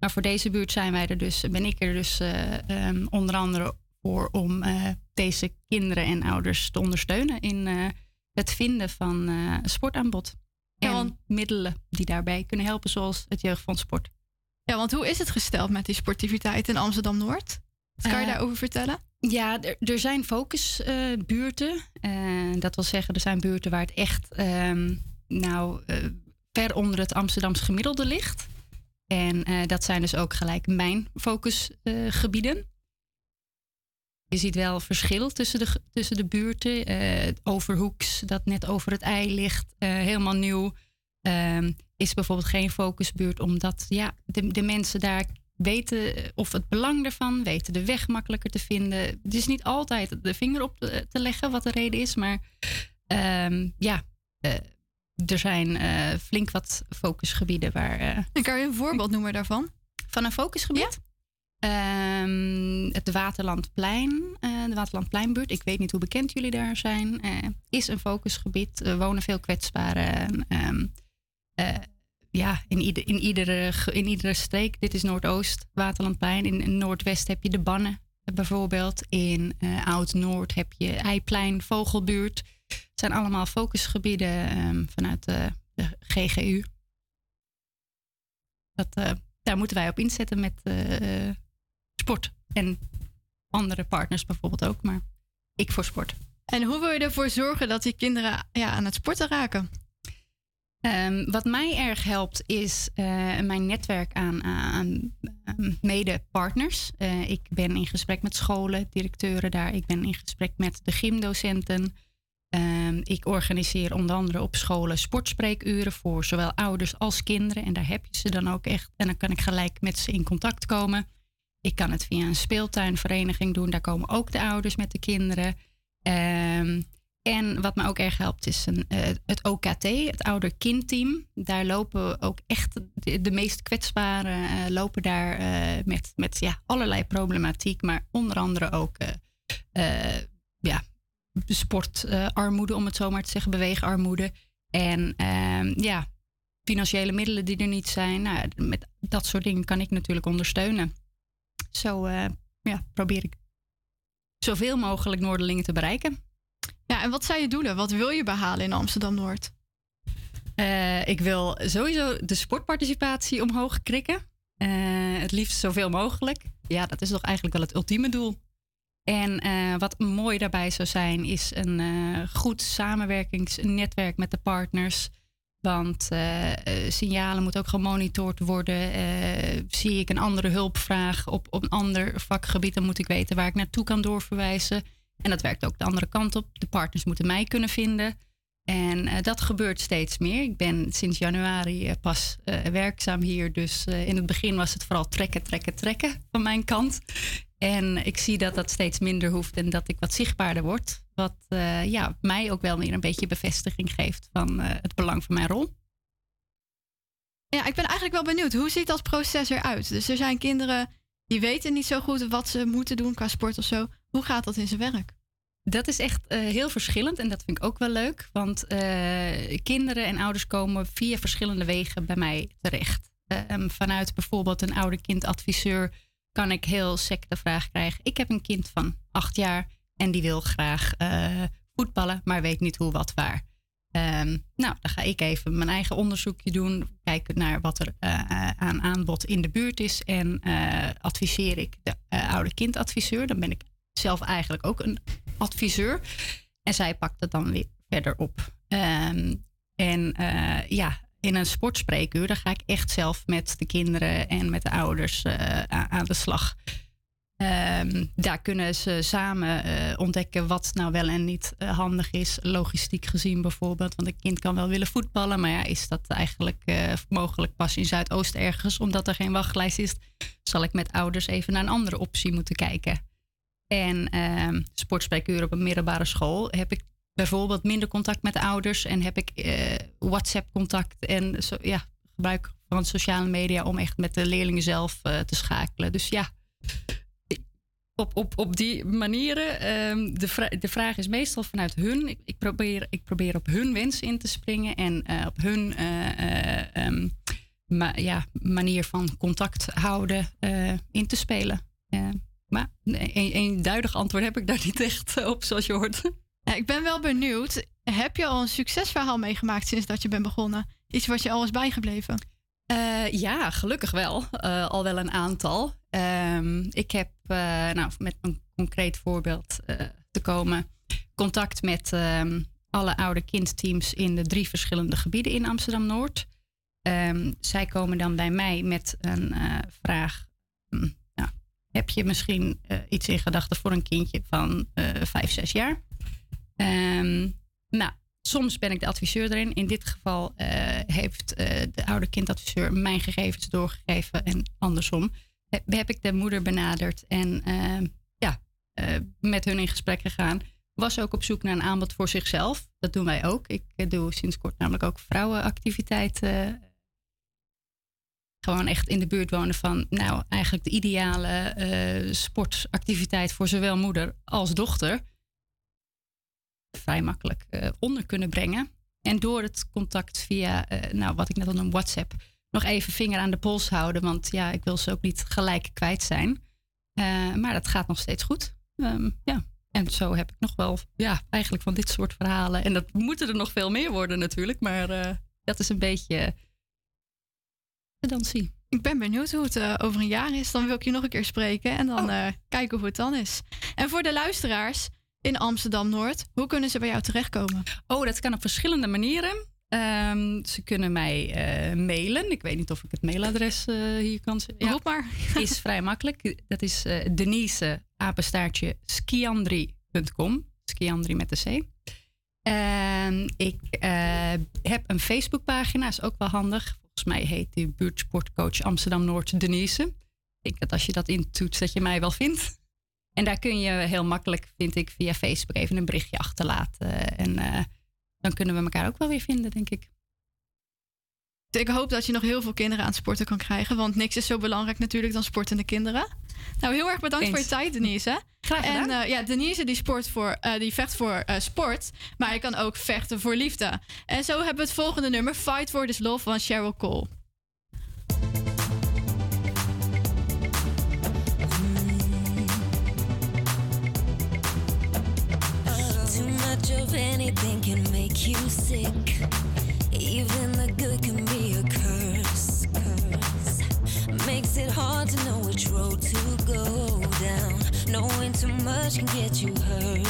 Maar voor deze buurt zijn wij er dus, ben ik er dus eh, ehm, onder andere voor om eh, deze kinderen en ouders te ondersteunen in eh, het vinden van een sportaanbod. En middelen die daarbij kunnen helpen, zoals het Jeugdfonds Sport. Ja, want hoe is het gesteld met die sportiviteit in Amsterdam-Noord? Wat kan je daarover vertellen? Ja, er, er zijn focusbuurten. dat wil zeggen, er zijn buurten waar het echt ehm, nou, ver onder het Amsterdamse gemiddelde ligt. En eh, dat zijn dus ook gelijk mijn focusgebieden. je ziet wel verschil tussen de, tussen de buurten. Eh, Overhoeks, dat net over het ei ligt, eh, helemaal nieuw. Ehm, is bijvoorbeeld geen focusbuurt, omdat ja, de, de mensen daar weten of het belang ervan, weten de weg makkelijker te vinden. Het is niet altijd de vinger op te, leggen wat de reden is, maar ehm, ja, er zijn eh, flink wat focusgebieden waar. en kan je een voorbeeld noemen daarvan? Van een focusgebied? Ehm, het Waterlandplein, eh, de Waterlandpleinbuurt, ik weet niet hoe bekend jullie daar zijn, eh, is een focusgebied. Er wonen veel kwetsbaren. ehm, eh, ja, in, ieder, in, iedere, in iedere streek. Dit is Noordoost, Waterlandplein. In, in Noordwest heb je de Bannen eh, bijvoorbeeld. In eh, Oud-Noord heb je Eiplein, Vogelbuurt. Het zijn allemaal focusgebieden ehm, vanuit de, de GGU. Dat, eh, daar moeten wij op inzetten met eh, sport. En andere partners bijvoorbeeld ook, maar ik voor sport. En hoe wil je ervoor zorgen dat die kinderen ja, aan het sporten raken? Ehm, wat mij erg helpt is eh, mijn netwerk aan, aan, aan mede-partners. Ik ben in gesprek met scholen, directeuren daar. Ik ben in gesprek met de gymdocenten. Ehm, ik organiseer onder andere op scholen sportspreekuren voor zowel ouders als kinderen. En daar heb je ze dan ook echt. En dan kan ik gelijk met ze in contact komen. Ik kan het via een speeltuinvereniging doen. Daar komen ook de ouders met de kinderen. Ehm, en wat me ook erg helpt is een, eh, het OKT, het ouder-kindteam. Daar lopen ook echt de, meest kwetsbaren eh, lopen daar eh, met, met ja, allerlei problematiek. Maar onder andere ook ja, sportarmoede, om het zo maar te zeggen, beweegarmoede. En ehm, ja, financiële middelen die er niet zijn. Nou, met dat soort dingen kan ik natuurlijk ondersteunen. Zo eh, ja, probeer ik zoveel mogelijk Noorderlingen te bereiken. Ja, en wat zijn je doelen? Wat wil je behalen in Amsterdam-Noord? Eh, ik wil sowieso de sportparticipatie omhoog krikken. Eh, het liefst zoveel mogelijk. Ja, dat is toch eigenlijk wel het ultieme doel. En eh, wat mooi daarbij zou zijn, is een eh, goed samenwerkingsnetwerk met de partners. Want eh, signalen moeten ook gemonitord worden. Zie ik een andere hulpvraag op, op een ander vakgebied, dan moet ik weten waar ik naartoe kan doorverwijzen. En dat werkt ook de andere kant op. De partners moeten mij kunnen vinden. En dat gebeurt steeds meer. Ik ben sinds januari pas werkzaam hier. Dus in het begin was het vooral trekken, trekken, trekken van mijn kant. En ik zie dat dat steeds minder hoeft en dat ik wat zichtbaarder word. Wat eh, ja, mij ook wel weer een beetje bevestiging geeft van eh, het belang van mijn rol. Ja, ik ben eigenlijk wel benieuwd. Hoe ziet dat proces eruit? Dus er zijn kinderen die weten niet zo goed wat ze moeten doen qua sport of zo. Hoe gaat dat in zijn werk? Dat is echt eh, heel verschillend en dat vind ik ook wel leuk. Want kinderen en ouders komen via verschillende wegen bij mij terecht. Ehm, vanuit bijvoorbeeld een ouder-kindadviseur kan ik heel sec de vraag krijgen. Ik heb een kind van acht jaar en die wil graag eh, voetballen, maar weet niet hoe, wat, waar. Ehm, nou, dan ga ik even mijn eigen onderzoekje doen. Kijken naar wat er eh, aan aanbod in de buurt is. En eh, adviseer ik de eh, oude kindadviseur. Dan ben ik zelf eigenlijk ook een adviseur. En zij pakt het dan weer verder op. Ehm, en eh, ja, in een sportspreekuur, dan ga ik echt zelf met de kinderen en met de ouders eh, aan de slag. Ehm, daar kunnen ze samen eh, ontdekken wat nou wel en niet eh, handig is, logistiek gezien bijvoorbeeld. Want een kind kan wel willen voetballen, maar ja, is dat eigenlijk mogelijk pas in Zuidoost ergens, omdat er geen wachtlijst is, zal ik met ouders even naar een andere optie moeten kijken. En ehm sportspreekuur op een middelbare school heb ik bijvoorbeeld minder contact met de ouders en heb ik eh, WhatsApp-contact en zo, ja, gebruik van sociale media om echt met de leerlingen zelf eh, te schakelen. Dus ja, op, op, op die manieren. ehm, de, vra- de vraag is meestal vanuit hun. Ik, probeer, ik probeer op hun wens in te springen en eh, op hun eh, eh, ehm, ma- ja, manier van contact houden in te spelen. Maar een eenduidig antwoord heb ik daar niet echt op, zoals je hoort. Ja, ik ben wel benieuwd. Heb je al een succesverhaal meegemaakt sinds dat je bent begonnen? Iets wat je al is bijgebleven? Eh, ja, gelukkig wel. Eh, al wel een aantal. Ehm, ik heb, eh, nou, met een concreet voorbeeld eh, te komen, contact met ehm, alle oude kindteams in de drie verschillende gebieden in Amsterdam-Noord. Ehm, zij komen dan bij mij met een eh, vraag. hm, nou, heb je misschien eh, iets in gedachten voor een kindje van eh, vijf, zes jaar? Ehm, nou, soms ben ik de adviseur erin. In dit geval eh, heeft eh, de oude kindadviseur mijn gegevens doorgegeven en andersom. Heb, heb ik de moeder benaderd en ehm, ja, eh, met hun in gesprek gegaan. Was ook op zoek naar een aanbod voor zichzelf. Dat doen wij ook. Ik eh, doe sinds kort namelijk ook vrouwenactiviteiten. Gewoon echt in de buurt wonen van, nou, eigenlijk de ideale eh, sportactiviteit voor zowel moeder als dochter vrij makkelijk eh, onder kunnen brengen. En door het contact via, eh, nou, wat ik net al noem, WhatsApp, nog even vinger aan de pols houden. Want ja, ik wil ze ook niet gelijk kwijt zijn. Eh, maar dat gaat nog steeds goed. Ehm, ja. En zo heb ik nog wel, ja, eigenlijk van dit soort verhalen. En dat moeten er nog veel meer worden natuurlijk. Maar dat is een beetje dan zie. Ik ben benieuwd hoe het over een jaar is. Dan wil ik je nog een keer spreken en dan eh, kijken hoe het dan is. En voor de luisteraars in Amsterdam-Noord, hoe kunnen ze bij jou terechtkomen? Oh, dat kan op verschillende manieren. Ehm, ze kunnen mij eh, mailen. Ik weet niet of ik het mailadres eh, hier kan zeggen. Roep maar. is vrij makkelijk. Dat is eh, Denise, apenstaartje, skiandri.com. Skiandri met de C. En ik heb een Facebookpagina, is ook wel handig. Volgens mij heet die buurtsportcoach Amsterdam-Noord Denise. Ik denk dat als je dat intoetst, dat je mij wel vindt. En daar kun je heel makkelijk, vind ik, via Facebook even een berichtje achterlaten. En eh, dan kunnen we elkaar ook wel weer vinden, denk ik. Ik hoop dat je nog heel veel kinderen aan het sporten kan krijgen. Want niks is zo belangrijk natuurlijk dan sportende kinderen. Nou, heel erg bedankt Eens. voor je tijd, Denise. Graag gedaan. En eh, ja, Denise die, sport voor, eh, die vecht voor sport. Maar je kan ook vechten voor liefde. En zo hebben we het volgende nummer. Fight for this love van Cheryl Cole. of anything can make you sick. Even the good can be a curse. curse. Makes it hard to know which road to go down. Knowing too much can get you hurt.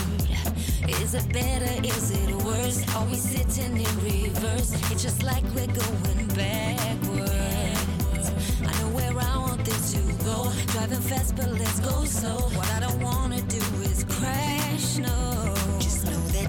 Is it better? Is it worse? Are we sitting in reverse? It's just like we're going backwards. I know where I want this to go. Driving fast, but let's go slow. What I don't wanna do is crash. No.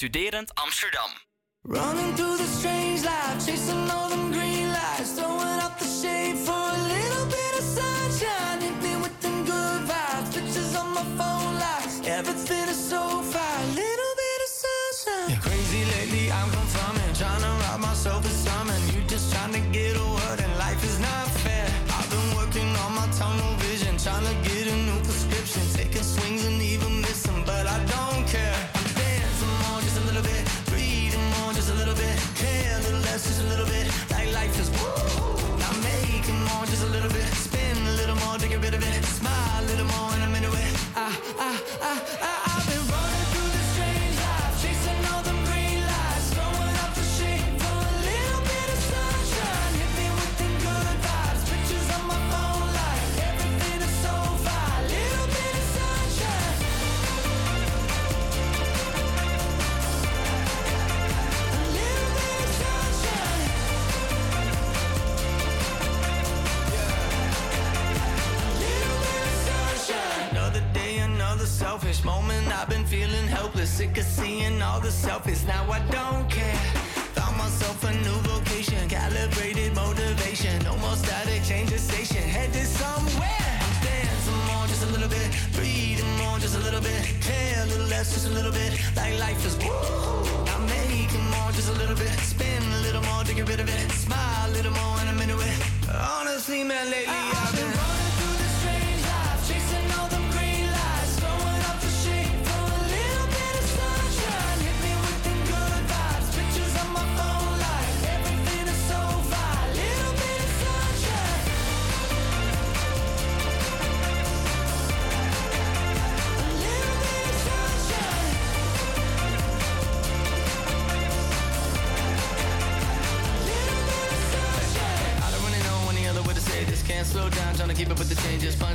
Studerend Amsterdam.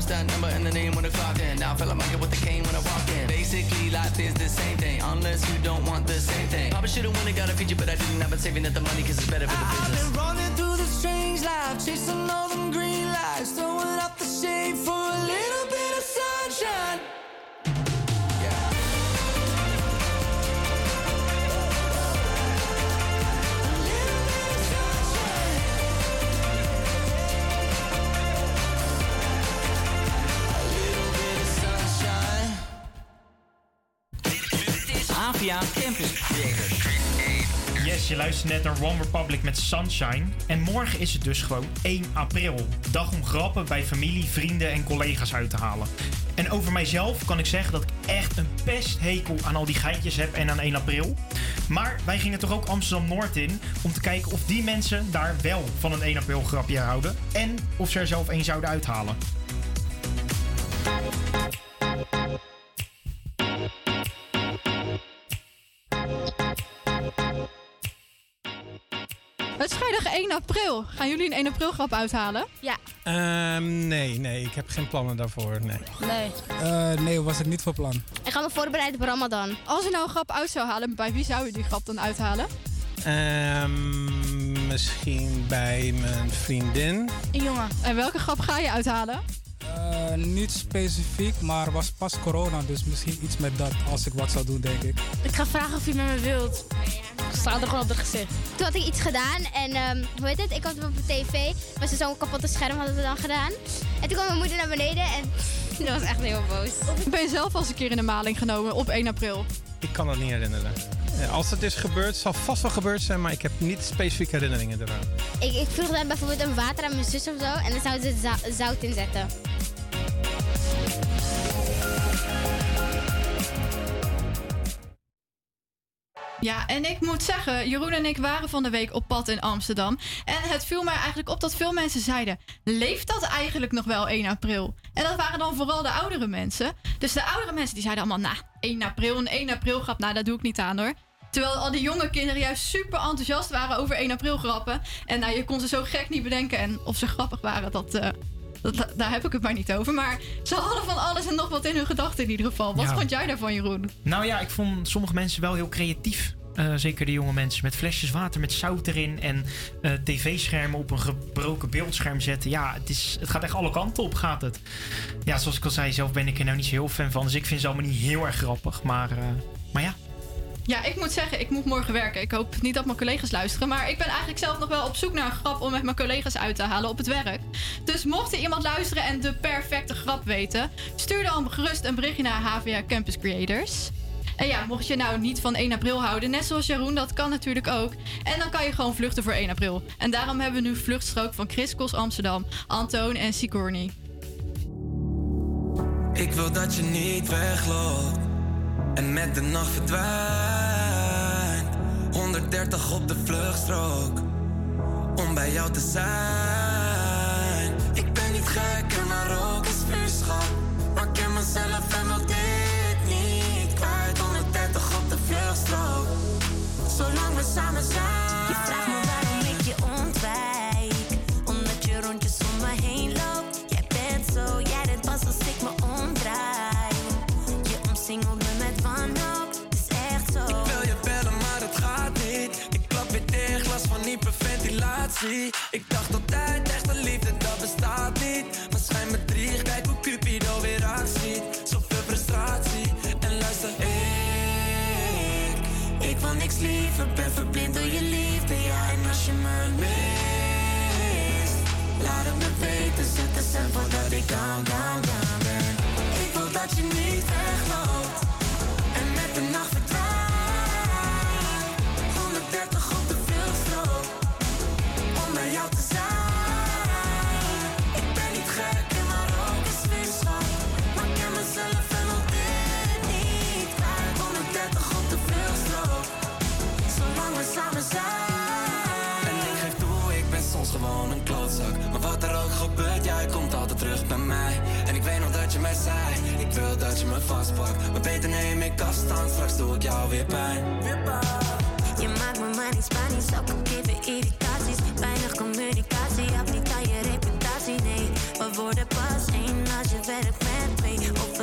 Punch that number and the name when I clock in. Now I feel like get with the cane when I walk in. Basically, life is the same thing, unless you don't want the same thing. Probably should've won it, got a feature, but I didn't. I've been saving up the money, cause it's better for the I've business. been running through the strange life, chasing je luistert net naar One Republic met Sunshine. En morgen is het dus gewoon 1 april. Dag om grappen bij familie, vrienden en collega's uit te halen. En over mijzelf kan ik zeggen dat ik echt een pesthekel aan al die geitjes heb en aan 1 april. Maar wij gingen toch ook Amsterdam-Noord in om te kijken of die mensen daar wel van een 1 april grapje houden. En of ze er zelf één zouden uithalen. 1 april. Gaan jullie een 1 april grap uithalen? Ja. Ehm, nee, nee, ik heb geen plannen daarvoor. Nee. Nee. Eh, nee, was het niet voor plan. Ik ga me voorbereiden op Ramadan. Als je nou een grap uit zou halen, bij wie zou je die grap dan uithalen? Ehm, misschien bij mijn vriendin. Een jongen. En welke grap ga je uithalen? Eh, niet specifiek, maar was pas corona, dus misschien iets met dat als ik wat zou doen, denk ik. Ik ga vragen of je met me wilt. Ik sta er gewoon op het gezicht. Toen had ik iets gedaan en ehm, hoe heet het? Ik had het op de tv. Maar zo'n kapotte scherm hadden we dan gedaan. En toen kwam mijn moeder naar beneden en die was echt heel boos. Ben je zelf al eens een keer in de maling genomen op 1 april? Ik kan dat niet herinneren. Eh, als het is gebeurd, zal vast wel gebeurd zijn, maar ik heb niet specifieke herinneringen eraan. Ik, ik vroeg dan bijvoorbeeld een water aan mijn zus of zo en dan zouden ze zout inzetten. Ja, en ik moet zeggen, Jeroen en ik waren van de week op pad in Amsterdam. En het viel mij eigenlijk op dat veel mensen zeiden: leeft dat eigenlijk nog wel 1 april? En dat waren dan vooral de oudere mensen. Dus de oudere mensen die zeiden allemaal: nou, 1 april, een 1 april grap, nou, dat doe ik niet aan hoor. Terwijl al die jonge kinderen juist super enthousiast waren over 1 april grappen. En nou, je kon ze zo gek niet bedenken. En of ze grappig waren, dat, eh, dat, daar heb ik het maar niet over. Maar ze hadden van alles en nog wat in hun gedachten in ieder geval. Wat Ja. vond jij daarvan, Jeroen? Nou ja, ik vond sommige mensen wel heel creatief. Eh, zeker de jonge mensen met flesjes water met zout erin en eh, tv-schermen op een gebroken beeldscherm zetten. Ja, het, is, het gaat echt alle kanten op, gaat het. Ja, zoals ik al zei, zelf ben ik er nou niet zo heel fan van. Dus ik vind ze allemaal niet heel erg grappig. Maar, eh, maar ja, Ja, ik moet zeggen, ik moet morgen werken. Ik hoop niet dat mijn collega's luisteren. Maar ik ben eigenlijk zelf nog wel op zoek naar een grap om met mijn collega's uit te halen op het werk. Dus mocht er iemand luisteren en de perfecte grap weten, stuur dan gerust een berichtje naar HVA Campus Creators. En ja, mocht je nou niet van 1 april houden, net zoals Jeroen, dat kan natuurlijk ook. En dan kan je gewoon vluchten voor 1 april. En daarom hebben we nu vluchtstrook van Chris Kos Amsterdam, Antoon en Sigourney. Ik wil dat je niet wegloopt en met de nacht verdwijnt. 130 op de vluchtstrook om bij jou te zijn. Ik ben niet gek en maar ook een vuurschap. Maar ken mezelf en wil dit niet kwijt. 130 op de vluchtstrook, zolang we samen zijn. Ik dacht altijd, echte liefde, dat bestaat niet. Maar schijn me drie, kijk hoe Cupido weer actie. Zoveel frustratie. En luister, ik, ik wil niks liever. Ben verblind door je liefde, ja. En als je me mist, laat het me weten. Zet de sample dat ik down, down, down ben. Ik wil dat je niet wegloopt. En met de nacht gebeurt, jij komt altijd terug bij mij. En ik weet nog dat je mij zei, ik wil dat je me vastpakt. Maar beter neem ik afstand, straks doe ik jou weer pijn. Je maakt me maar niets niet ook even irritaties. Weinig communicatie, heb niet aan je reputatie, nee. We worden pas één als je werkt met twee.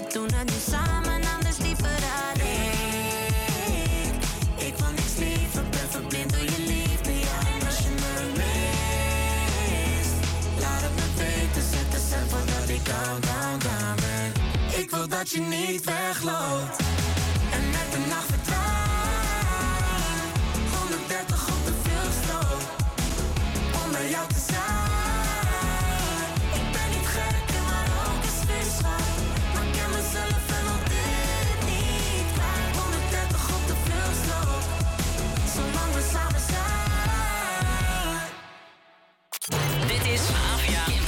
Niet wegloopt. En met de nacht verdwijnt. 130 op de veelstroom. Om bij jou te zijn. Ik ben niet gek maar ook is viswaar. Maar ik ken mezelf en al dit niet kwijt. 130 op de veelstroom. Zolang we samen zijn. Dit is Avia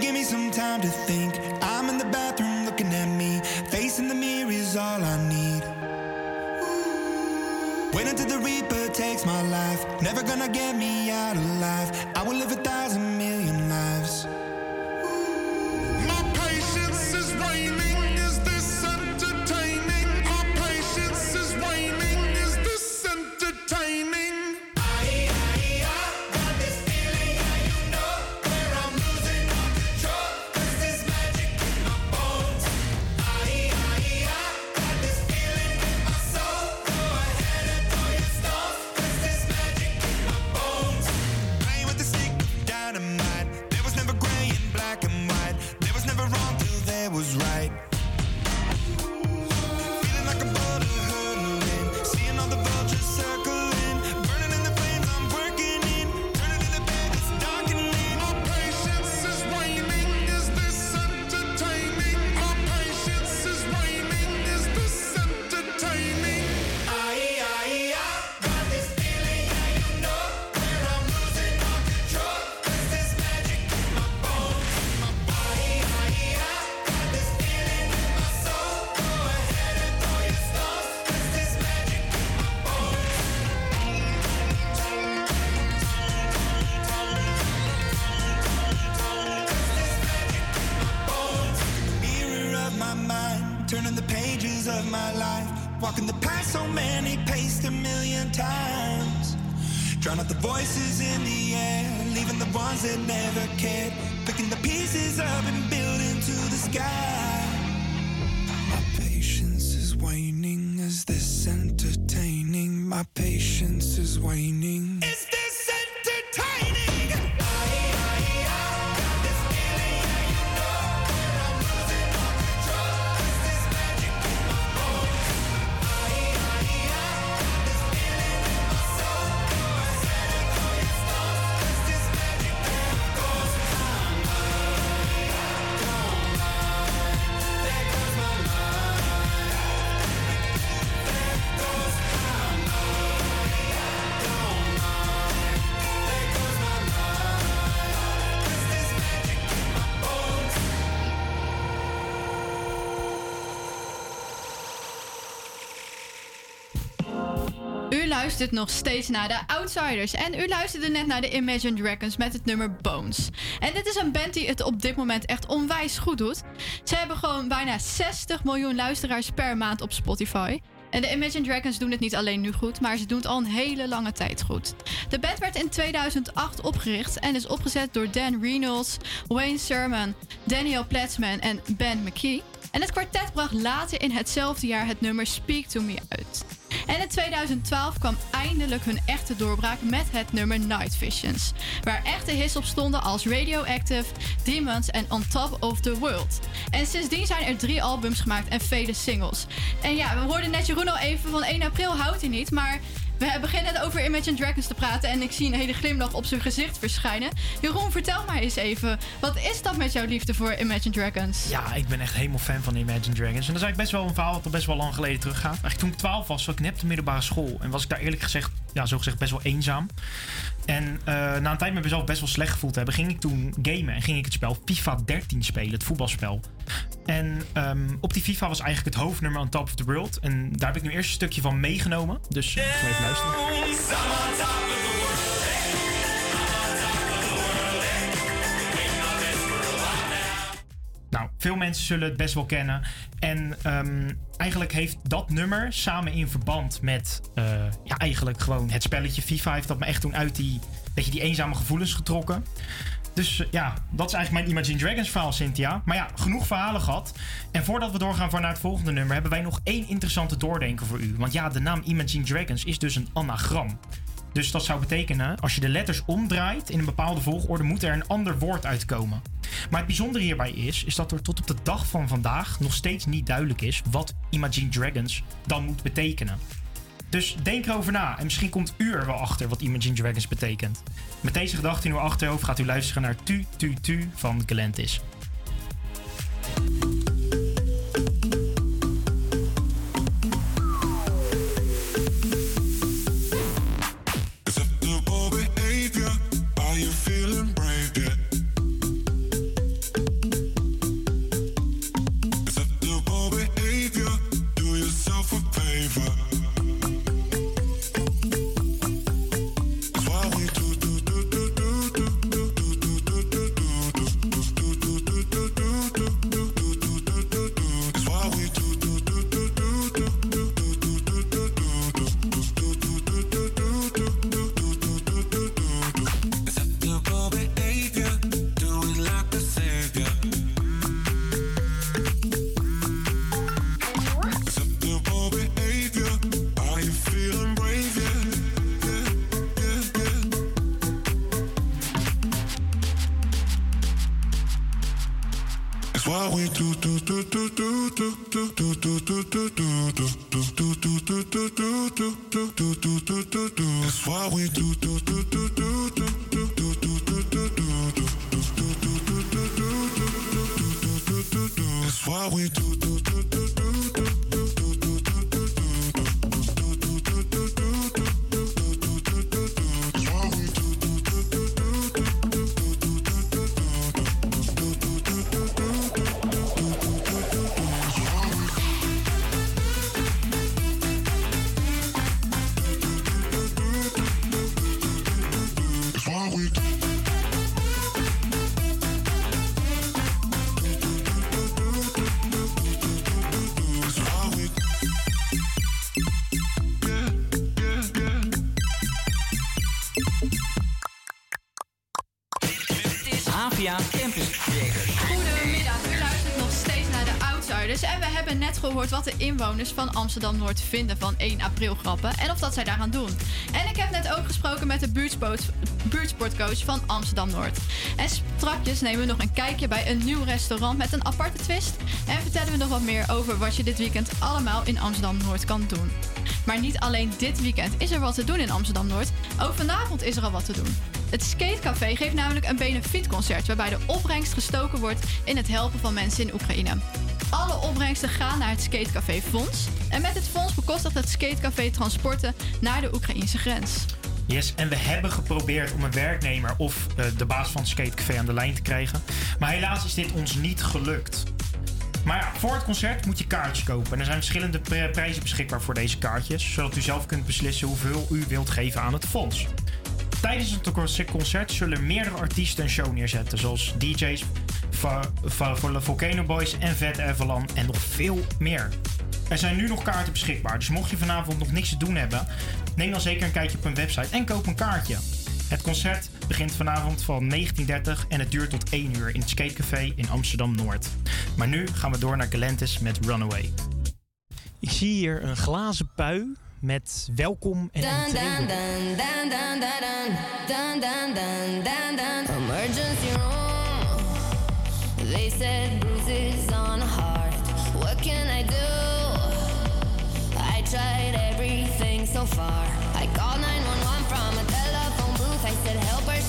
Gimme, gimme some time to think. I'm in the bathroom looking at me. Facing the mirror is all I need. Wait until the Reaper takes my life. Never gonna get me out alive. I will live a luistert nog steeds naar de Outsiders. En u luisterde net naar de Imagine Dragons met het nummer Bones. En dit is een band die het op dit moment echt onwijs goed doet. Ze hebben gewoon bijna 60 miljoen luisteraars per maand op Spotify. En de Imagine Dragons doen het niet alleen nu goed, maar ze doen het al een hele lange tijd goed. De band werd in 2008 opgericht en is opgezet door Dan Reynolds, Wayne Sermon, Daniel Platzman en Ben McKee. En het kwartet bracht later in hetzelfde jaar het nummer Speak to Me uit. En in 2012 kwam eindelijk hun echte doorbraak met het nummer Night Visions. Waar echte hits op stonden als Radioactive, Demons en On Top of the World. En sindsdien zijn er drie albums gemaakt en vele singles. En ja, we hoorden net Jeroen al even van 1 april houdt hij niet, maar... We beginnen net over Imagine Dragons te praten en ik zie een hele glimlach op zijn gezicht verschijnen. Jeroen, vertel maar eens even, wat is dat met jouw liefde voor Imagine Dragons? Ja, ik ben echt helemaal fan van Imagine Dragons. En dat is eigenlijk best wel een verhaal wat al best wel lang geleden teruggaat. Eigenlijk toen ik 12 was, zat ik net op de middelbare school. En was ik daar eerlijk gezegd, ja, zo gezegd best wel eenzaam. En eh, na een tijd met mezelf best wel slecht gevoeld te hebben, ging ik toen gamen en ging ik het spel FIFA 13 spelen, het voetbalspel. En ehm, op die FIFA was eigenlijk het hoofdnummer on Top of the World. En daar heb ik nu eerst een stukje van meegenomen. Dus uh, ga even luisteren. Nou, veel mensen zullen het best wel kennen. En ehm, eigenlijk heeft dat nummer samen in verband met eh, ja, eigenlijk gewoon het spelletje FIFA heeft dat me echt toen uit die, beetje die eenzame gevoelens getrokken. Dus eh, ja, dat is eigenlijk mijn Imagine Dragons verhaal, Cynthia. Maar ja, genoeg verhalen gehad. En voordat we doorgaan naar het volgende nummer, hebben wij nog één interessante doordenken voor u. Want ja, de naam Imagine Dragons is dus een anagram. Dus dat zou betekenen, als je de letters omdraait in een bepaalde volgorde, moet er een ander woord uitkomen. Maar het bijzondere hierbij is, is dat er tot op de dag van vandaag nog steeds niet duidelijk is wat Imagine Dragons dan moet betekenen. Dus denk erover na en misschien komt u er wel achter wat Imagine Dragons betekent. Met deze gedachte in uw achterhoofd gaat u luisteren naar Tu Tu Tu van Galantis. That's why we do do do do do. Gehoord wat de inwoners van Amsterdam Noord vinden van 1 april grappen. En of dat zij daaraan doen. En ik heb net ook gesproken met de buurtsport, buurtsportcoach van Amsterdam Noord. En strakjes nemen we nog een kijkje bij een nieuw restaurant met een aparte twist. En vertellen we nog wat meer over wat je dit weekend allemaal in Amsterdam Noord kan doen. Maar niet alleen dit weekend is er wat te doen in Amsterdam Noord. Ook vanavond is er al wat te doen. Het Skatecafé geeft namelijk een benefietconcert waarbij de opbrengst gestoken wordt in het helpen van mensen in Oekraïne. Alle opbrengsten gaan naar het Skatecafé Fonds. En met het fonds bekostigt het Skatecafé transporten naar de Oekraïnse grens. Yes, en we hebben geprobeerd om een werknemer of eh, de baas van het skatecafé aan de lijn te krijgen. Maar helaas is dit ons niet gelukt. Maar ja, voor het concert moet je kaartjes kopen. En er zijn verschillende pri- prijzen beschikbaar voor deze kaartjes, zodat u zelf kunt beslissen hoeveel u wilt geven aan het fonds. Tijdens het conce- concert zullen meerdere artiesten een show neerzetten, zoals DJ's voor de Volcano Boys en Vet Avalon en nog veel meer. Er zijn nu nog kaarten beschikbaar, dus mocht je vanavond nog niks te doen hebben, neem dan zeker een kijkje op hun website en koop een kaartje. Het concert begint vanavond van 19.30 en het duurt tot 1 uur in het Skatecafé in Amsterdam Noord. Maar nu gaan we door naar Galantis met Runaway. Ik zie hier een glazen pui met welkom en emergency room. They said bruises on heart. What can I do? I tried everything so far. I called 911 from a telephone booth. I said help her,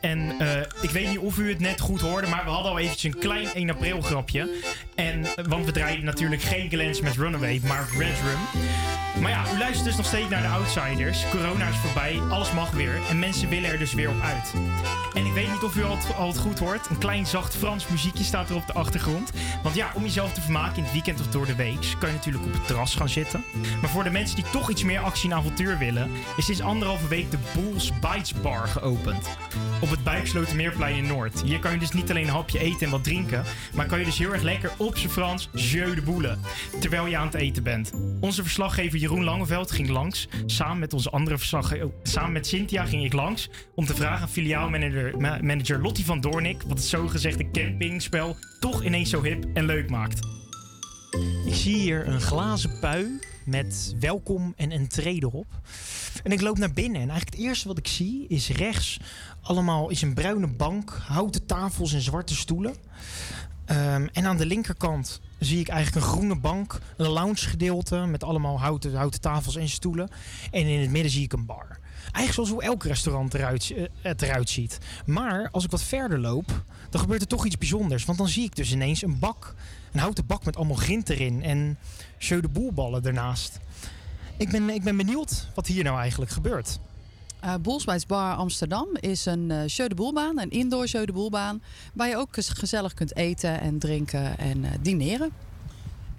En eh, ik weet niet of u het net goed hoorde, maar we hadden al eventjes een klein 1 april grapje. En, eh, want we draaiden natuurlijk geen Glens met Runaway, maar Red Rum. Maar ja, u luistert dus nog steeds naar de Outsiders. Corona is voorbij, alles mag weer en mensen willen er dus weer op uit. En ik weet niet of u al het, al het goed hoort, een klein zacht Frans muziekje staat er op de achtergrond. Want ja, om jezelf te vermaken in het weekend of door de week, kan je natuurlijk op het terras gaan zitten. Maar voor de mensen die toch iets meer actie en avontuur willen, is sinds anderhalve week de Bulls Bites Bar geopend. Op het Bijkslotermeerplein in Noord. Hier kan je dus niet alleen een hapje eten en wat drinken, maar kan je dus heel erg lekker op z'n Frans jeu de boelen. Terwijl je aan het eten bent. Onze verslaggever Jeroen Langeveld ging langs. Samen met onze andere verslaggever, oh, samen met Cynthia ging ik langs. Om te vragen aan filiaalmanager ma- manager Lottie van Doornik wat het zogezegde campingspel toch ineens zo hip en leuk maakt. Ik zie hier een glazen pui met welkom en entree erop. En ik loop naar binnen en eigenlijk het eerste wat ik zie is rechts allemaal is een bruine bank, houten tafels en zwarte stoelen. Ehm, en aan de linkerkant zie ik eigenlijk een groene bank, een lounge gedeelte met allemaal houten, houten tafels en stoelen. En in het midden zie ik een bar. Eigenlijk zoals hoe elk restaurant eruit, eh, eruit ziet. Maar als ik wat verder loop, dan gebeurt er toch iets bijzonders. Want dan zie ik dus ineens een bak, een houten bak met allemaal grind erin en jeu de boelballen ernaast. Ik ben, ik ben benieuwd wat hier nou eigenlijk gebeurt. Boelsbijts Bar Amsterdam is een eh jeu de boelbaan, een indoor jeu de boelbaan, waar je ook gez- gezellig kunt eten en drinken en eh, dineren.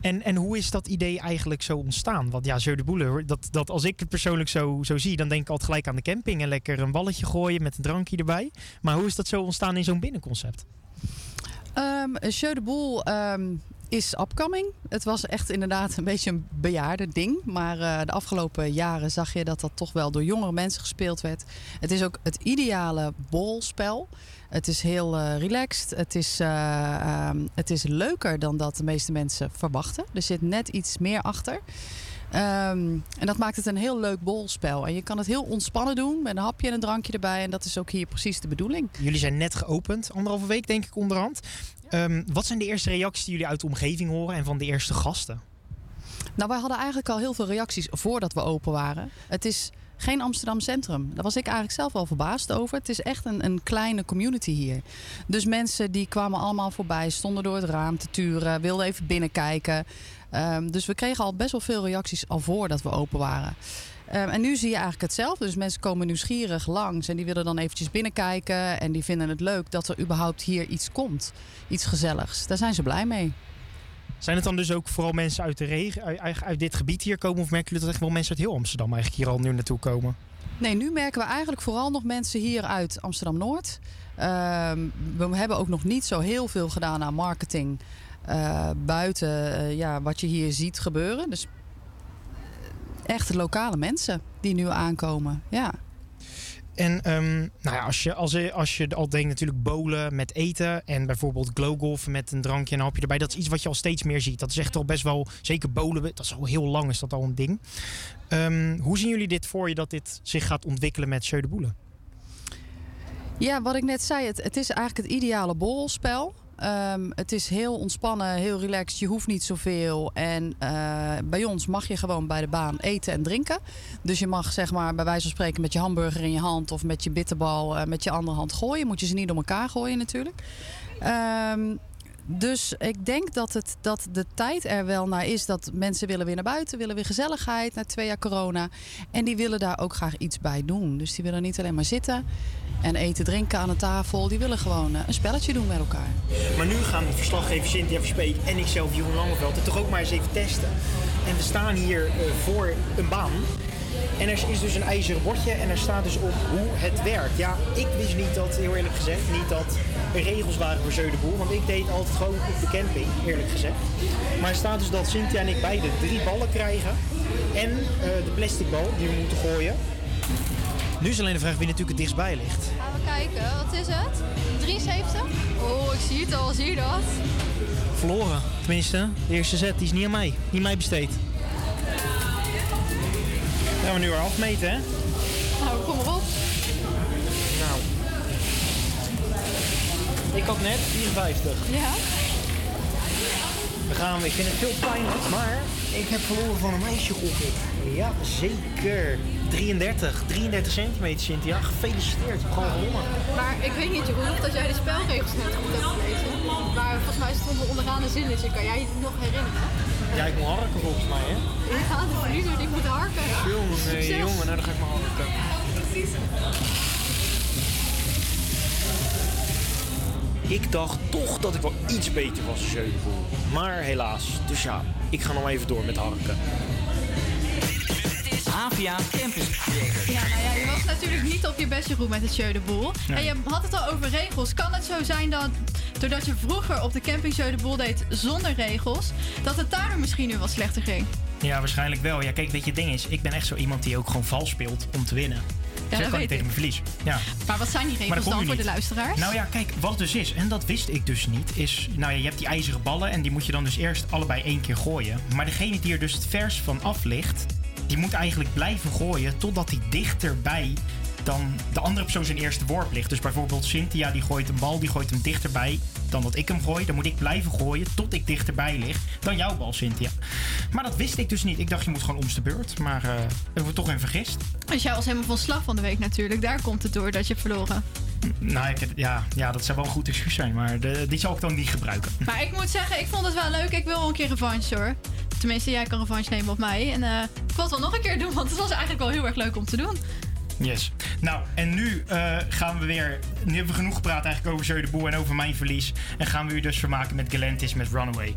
En, en hoe is dat idee eigenlijk zo ontstaan? Want ja, Jeu de Boele, hoor, dat, dat als ik het persoonlijk zo, zo zie, dan denk ik altijd gelijk aan de camping en lekker een balletje gooien met een drankje erbij. Maar hoe is dat zo ontstaan in zo'n binnenconcept? Ehm Jeu de Boel ehm, is upcoming. Het was echt inderdaad een beetje een bejaarde ding. Maar eh, de afgelopen jaren zag je dat dat toch wel door jongere mensen gespeeld werd. Het is ook het ideale bolspel. Het is heel eh, relaxed. Het is, eh, ehm, het is leuker dan dat de meeste mensen verwachten. Er zit net iets meer achter. Ehm, en dat maakt het een heel leuk bolspel. En je kan het heel ontspannen doen met een hapje en een drankje erbij. En dat is ook hier precies de bedoeling. Jullie zijn net geopend, anderhalve week denk ik onderhand. Ehm, wat zijn de eerste reacties die jullie uit de omgeving horen en van de eerste gasten? Nou, wij hadden eigenlijk al heel veel reacties voordat we open waren. Het is geen Amsterdam Centrum. Daar was ik eigenlijk zelf wel verbaasd over. Het is echt een, een kleine community hier. Dus mensen die kwamen allemaal voorbij, stonden door het raam te turen, wilden even binnenkijken. Ehm, dus we kregen al best wel veel reacties al voordat we open waren. Ehm, en nu zie je eigenlijk hetzelfde. Dus mensen komen nieuwsgierig langs en die willen dan eventjes binnenkijken. En die vinden het leuk dat er überhaupt hier iets komt. Iets gezelligs. Daar zijn ze blij mee. Zijn het dan dus ook vooral mensen uit, de regen, uit, uit dit gebied hier komen? Of merken jullie dat echt wel mensen uit heel Amsterdam eigenlijk hier al nu naartoe komen? Nee, nu merken we eigenlijk vooral nog mensen hier uit Amsterdam-Noord. Ehm, we hebben ook nog niet zo heel veel gedaan aan marketing eh, buiten eh, ja, wat je hier ziet gebeuren. Dus echt lokale mensen die nu aankomen. Ja. En ehm, nou ja, als, je, als, je, als je al denkt natuurlijk bowlen met eten en bijvoorbeeld glowgolfen met een drankje en een hapje erbij. Dat is iets wat je al steeds meer ziet. Dat is echt al best wel, zeker bowlen, dat is al heel lang is dat al een ding. Ehm, hoe zien jullie dit voor je dat dit zich gaat ontwikkelen met Jeu de Boele? Ja, wat ik net zei, het, het is eigenlijk het ideale borrelspel. Ehm, het is heel ontspannen, heel relaxed. Je hoeft niet zoveel. En eh, bij ons mag je gewoon bij de baan eten en drinken. Dus je mag zeg maar bij wijze van spreken met je hamburger in je hand of met je bitterbal eh, met je andere hand gooien. Moet je ze niet door elkaar gooien natuurlijk. Ehm, dus ik denk dat, het, dat de tijd er wel naar is dat mensen willen weer naar buiten, willen weer gezelligheid na twee jaar corona. En die willen daar ook graag iets bij doen. Dus die willen niet alleen maar zitten en eten, drinken aan de tafel. Die willen gewoon eh, een spelletje doen met elkaar. Maar nu gaan verslaggever Cynthia Verspeek en ikzelf, Jeroen Langeveld, het toch ook maar eens even testen. En we staan hier eh, voor een baan. En er is dus een ijzeren bordje en er staat dus op hoe het werkt. Ja, ik wist niet dat, heel eerlijk gezegd, niet dat er regels waren voor Jeu de Boel. Want ik deed altijd gewoon op de camping, eerlijk gezegd. Maar er staat dus dat Cynthia en ik beide drie ballen krijgen. En eh, de plastic bal die we moeten gooien. Nu is alleen de vraag wie natuurlijk het dichtstbij ligt. Gaan we kijken, wat is het? 73? Oh, ik zie het al, zie je dat? Verloren. Tenminste, de eerste set die is niet aan mij. Niet mij besteed. Gaan we nu weer afmeten, hè? Nou, kom maar op. Nou. Ik had net 54. Ja? We gaan, ik vind het veel pijnlijk, maar Ik heb verloren van een meisje, gok ik. Ja, zeker. 33. 33 centimeter, Cynthia. Gefeliciteerd. Gewoon gewonnen. Maar ik weet niet, Jeroen, of dat jij de spelregels net goed hebt gelezen. Maar volgens mij stond er onderaan de zinnetje. Kan jij je het nog herinneren? Ja, ik moet harken volgens mij, hè? Ja, de verliezer die moet harken. Jongen, nee, Succes. jongen, nou dan ga ik maar harken. Ik dacht toch dat ik wel iets beter was dan Jeudepoel. Maar helaas. Dus ja, ik ga nog even door met harken. Havia Campus Creators. Ja, nou ja, je was natuurlijk niet op je best, Jeroen, met het Jeu de Boel. Nee. En je had het al over regels. Kan het zo zijn dat, doordat je vroeger op de camping Jeu de Boel deed zonder regels, dat het daardoor misschien nu wat slechter ging? Ja, waarschijnlijk wel. Ja, kijk, weet je, het ding is, ik ben echt zo iemand die ook gewoon vals speelt om te winnen. Dat zeg gewoon tegen mijn verlies. Ja. Maar wat zijn die regels dan voor de luisteraars? Nou ja, kijk, wat het dus is, en dat wist ik dus niet, is... Nou ja, je hebt die ijzeren ballen en die moet je dan dus eerst allebei één keer gooien. Maar degene die er dus het vers van af ligt, die moet eigenlijk blijven gooien totdat hij dichterbij dan de andere persoon zijn eerste worp ligt. Dus bijvoorbeeld Cynthia die gooit een bal, die gooit hem dichterbij dan dat ik hem gooi. Dan moet ik blijven gooien tot ik dichterbij lig dan jouw bal, Cynthia. Maar dat wist ik dus niet. Ik dacht, je moet gewoon omste beurt. Maar eh hebben we toch in vergist. Dus jij was helemaal van slag van de week natuurlijk. Daar komt het door dat je hebt verloren. Nou, ik, ja, ja, dat zou wel een goed excuus zijn, maar de, die zal ik dan niet gebruiken. Maar ik moet zeggen, ik vond het wel leuk. Ik wil wel een keer revanche hoor. Tenminste, jij kan revanche nemen op mij. En eh, ik wil het wel nog een keer doen, want het was eigenlijk wel heel erg leuk om te doen. Yes. Nou, en nu eh, gaan we weer. Nu hebben we genoeg gepraat eigenlijk over Jeu de Boel en over mijn verlies. En gaan we u dus vermaken met Galantis met Runaway.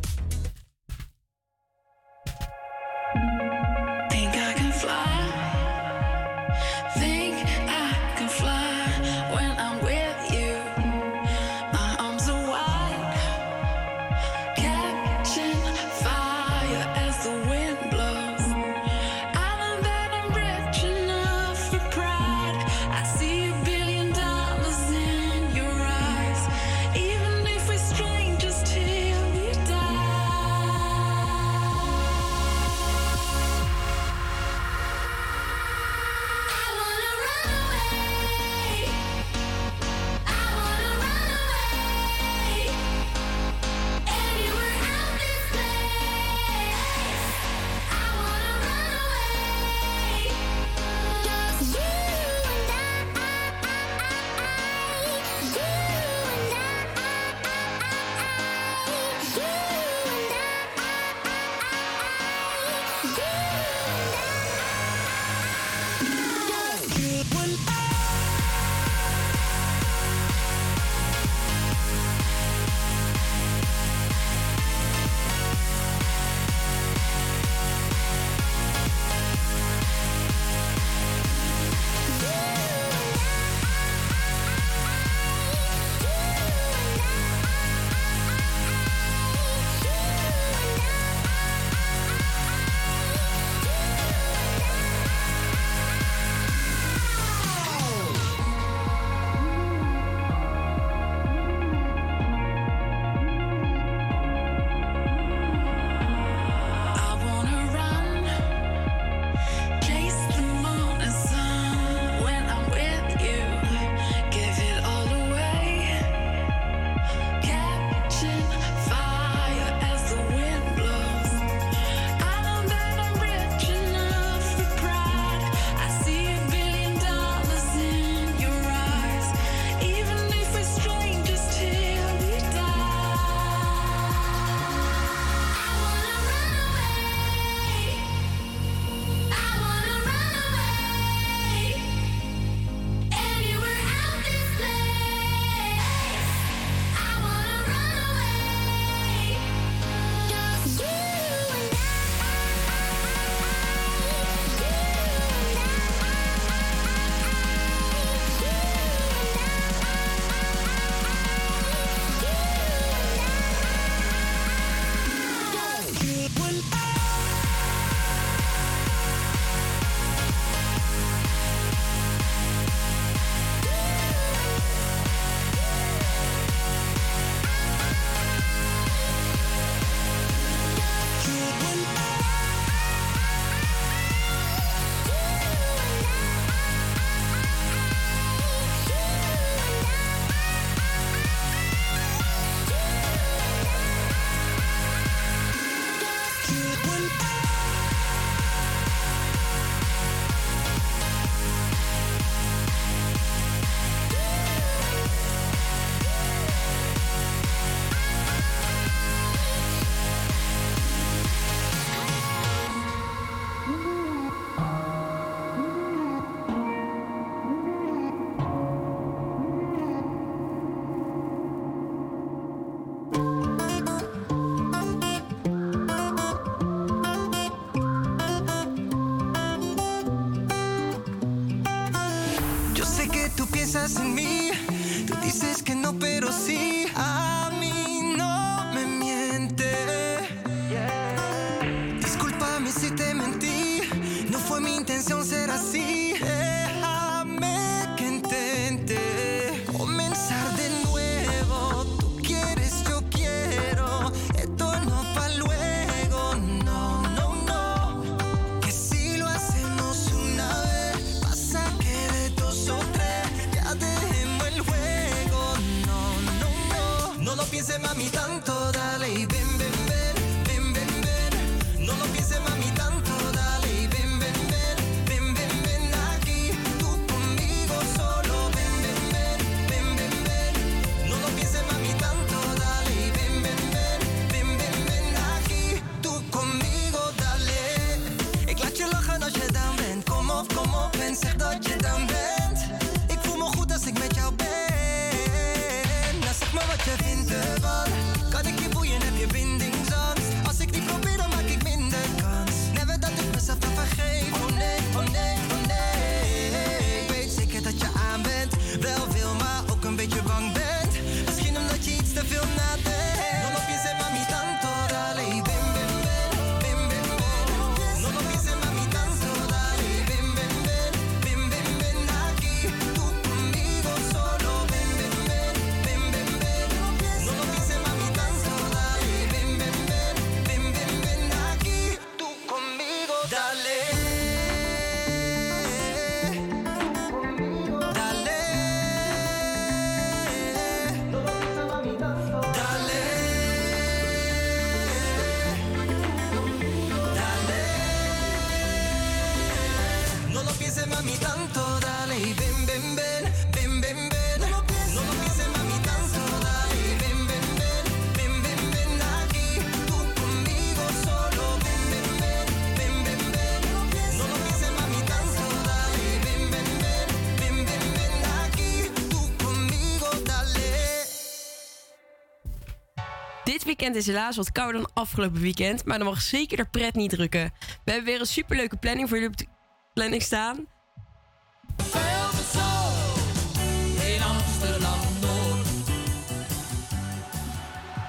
Weekend is helaas wat kouder dan afgelopen weekend, maar dan mag zeker de pret niet drukken. We hebben weer een superleuke planning voor jullie op de planning staan.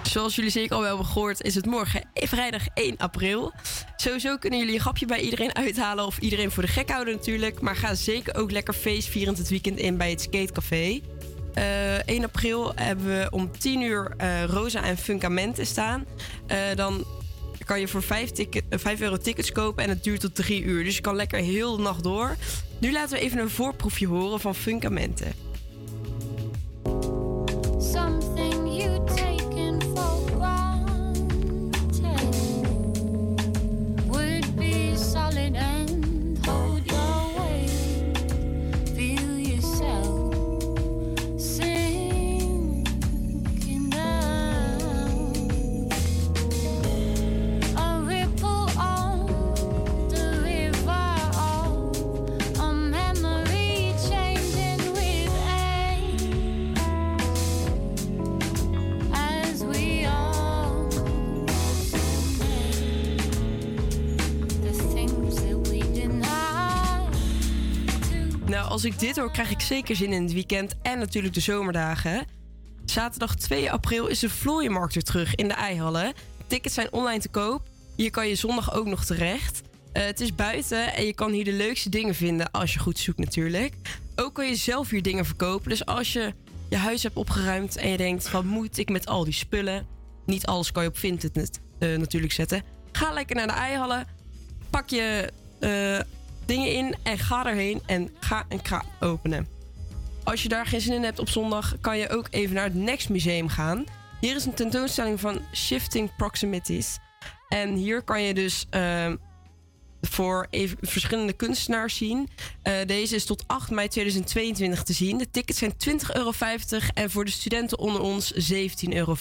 Zoals jullie zeker al wel hebben gehoord, is het morgen vrijdag 1 april. Sowieso kunnen jullie een grapje bij iedereen uithalen of iedereen voor de gek houden natuurlijk. Maar ga zeker ook lekker feestvierend het weekend in bij het Skatecafé. Eh 1 april hebben we om 10 uur eh, Rosa en Funkamente staan. Eh, dan kan je voor 5, ticket, eh, 5 euro tickets kopen en het duurt tot 3 uur. Dus je kan lekker heel de nacht door. Nu laten we even een voorproefje horen van Funkamente. Krijg ik zeker zin in het weekend en natuurlijk de zomerdagen. Zaterdag 2 april is de Vlooienmarkt weer terug in de Eihallen. Tickets zijn online te koop. Hier kan je zondag ook nog terecht. Eh, het is buiten en je kan hier de leukste dingen vinden als je goed zoekt natuurlijk. Ook kan je zelf hier dingen verkopen. Dus als je je huis hebt opgeruimd en je denkt van moet ik met al die spullen. Niet alles kan je op Vinted eh, natuurlijk zetten. Ga lekker naar de Eihallen. Pak je eh, dingen in en ga erheen en ga een kraan openen. Als je daar geen zin in hebt op zondag, kan je ook even naar het Next Museum gaan. Hier is een tentoonstelling van Shifting Proximities. En hier kan je dus ehm, voor verschillende kunstenaars zien. Eh, deze is tot 8 mei 2022 te zien. De tickets zijn 20,50 euro en voor de studenten onder ons 17,50 euro.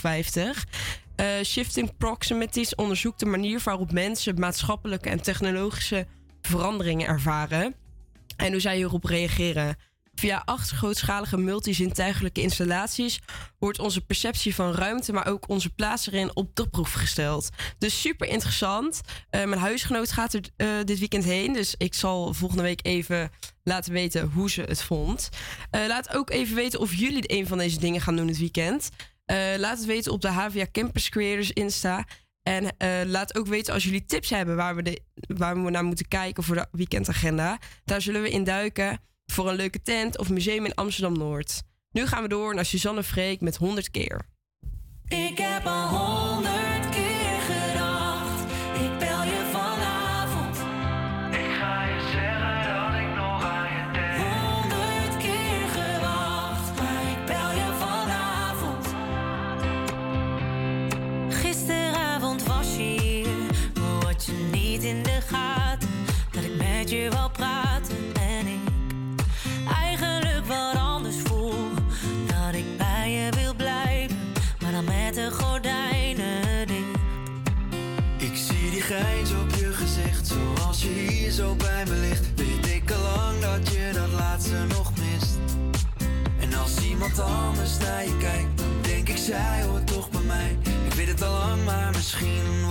Eh, Shifting Proximities onderzoekt de manier waarop mensen maatschappelijke en technologische veranderingen ervaren en hoe zij hierop reageren. Via acht grootschalige multizintuigelijke installaties wordt onze perceptie van ruimte, maar ook onze plaats erin op de proef gesteld. Dus super interessant. Eh, mijn huisgenoot gaat er eh, dit weekend heen, dus ik zal volgende week even laten weten hoe ze het vond. Eh, laat ook even weten of jullie een van deze dingen gaan doen het weekend. Laat het weten op de HVA Campus Creators Insta. En eh, laat ook weten als jullie tips hebben waar we, de, waar we naar moeten kijken voor de weekendagenda. Daar zullen we in duiken voor een leuke tent of museum in Amsterdam Noord. Nu gaan we door naar Suzanne Freek met 100 keer. Ik heb al 100 dat ik met je wil praten en ik eigenlijk wat anders voel. Dat ik bij je wil blijven, maar dan met de gordijnen dicht. Ik zie die grijns op je gezicht, zoals je hier zo bij me ligt. Weet ik al lang dat je dat laatste nog mist. En als iemand anders naar je kijkt, dan denk ik zij hoort toch bij mij. Ik weet het al lang, maar misschien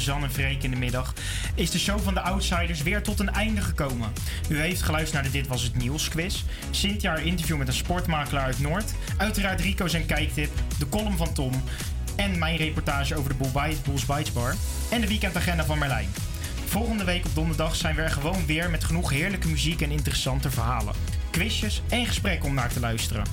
Zan en Freek in de middag, is de show van de Outsiders weer tot een einde gekomen. U heeft geluisterd naar de Dit Was Het Nieuws quiz, Cynthia haar interview met een sportmakelaar uit Noord, uiteraard Rico zijn kijktip, de column van Tom en mijn reportage over de Bulls Bites Bar en de weekendagenda van Merlijn. Volgende week op donderdag zijn we er gewoon weer met genoeg heerlijke muziek en interessante verhalen, quizjes en gesprekken om naar te luisteren.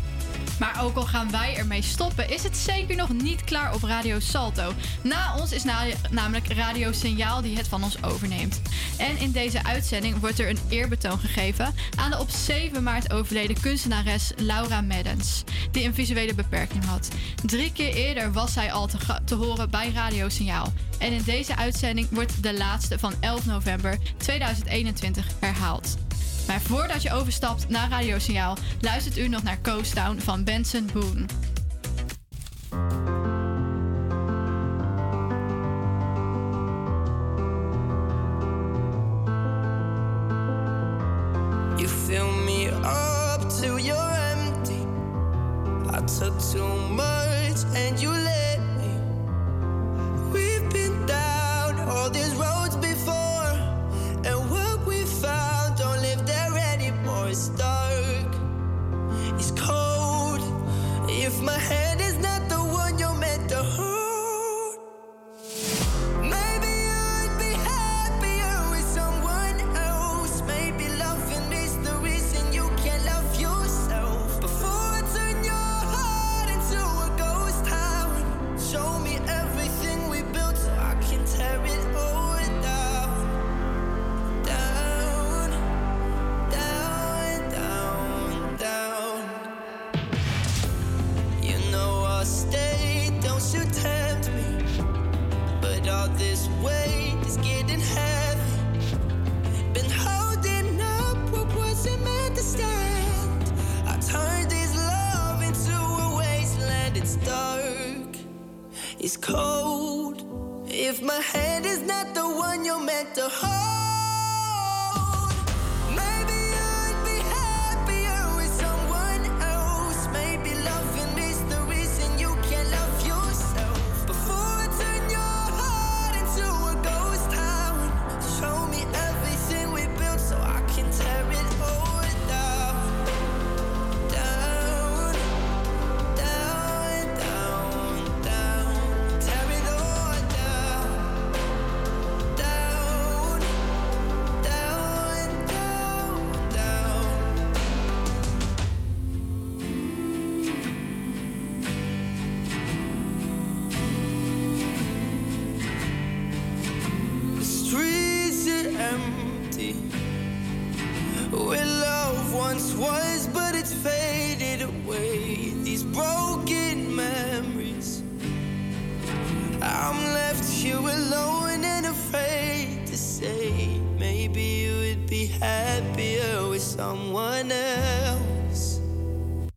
Maar ook al gaan wij ermee stoppen, is het zeker nog niet klaar op Radio Salto. Na ons is namelijk Radio Signaal die het van ons overneemt. En in deze uitzending wordt er een eerbetoon gegeven aan de op 7 maart overleden kunstenares Laura Maddens, die een visuele beperking had. Drie keer eerder was zij al te, te horen bij Radio Signaal. En in deze uitzending wordt de laatste van 11 november 2021 herhaald. Maar voordat je overstapt naar Radiosignaal, luistert u nog naar Coastdown van Benson Boone.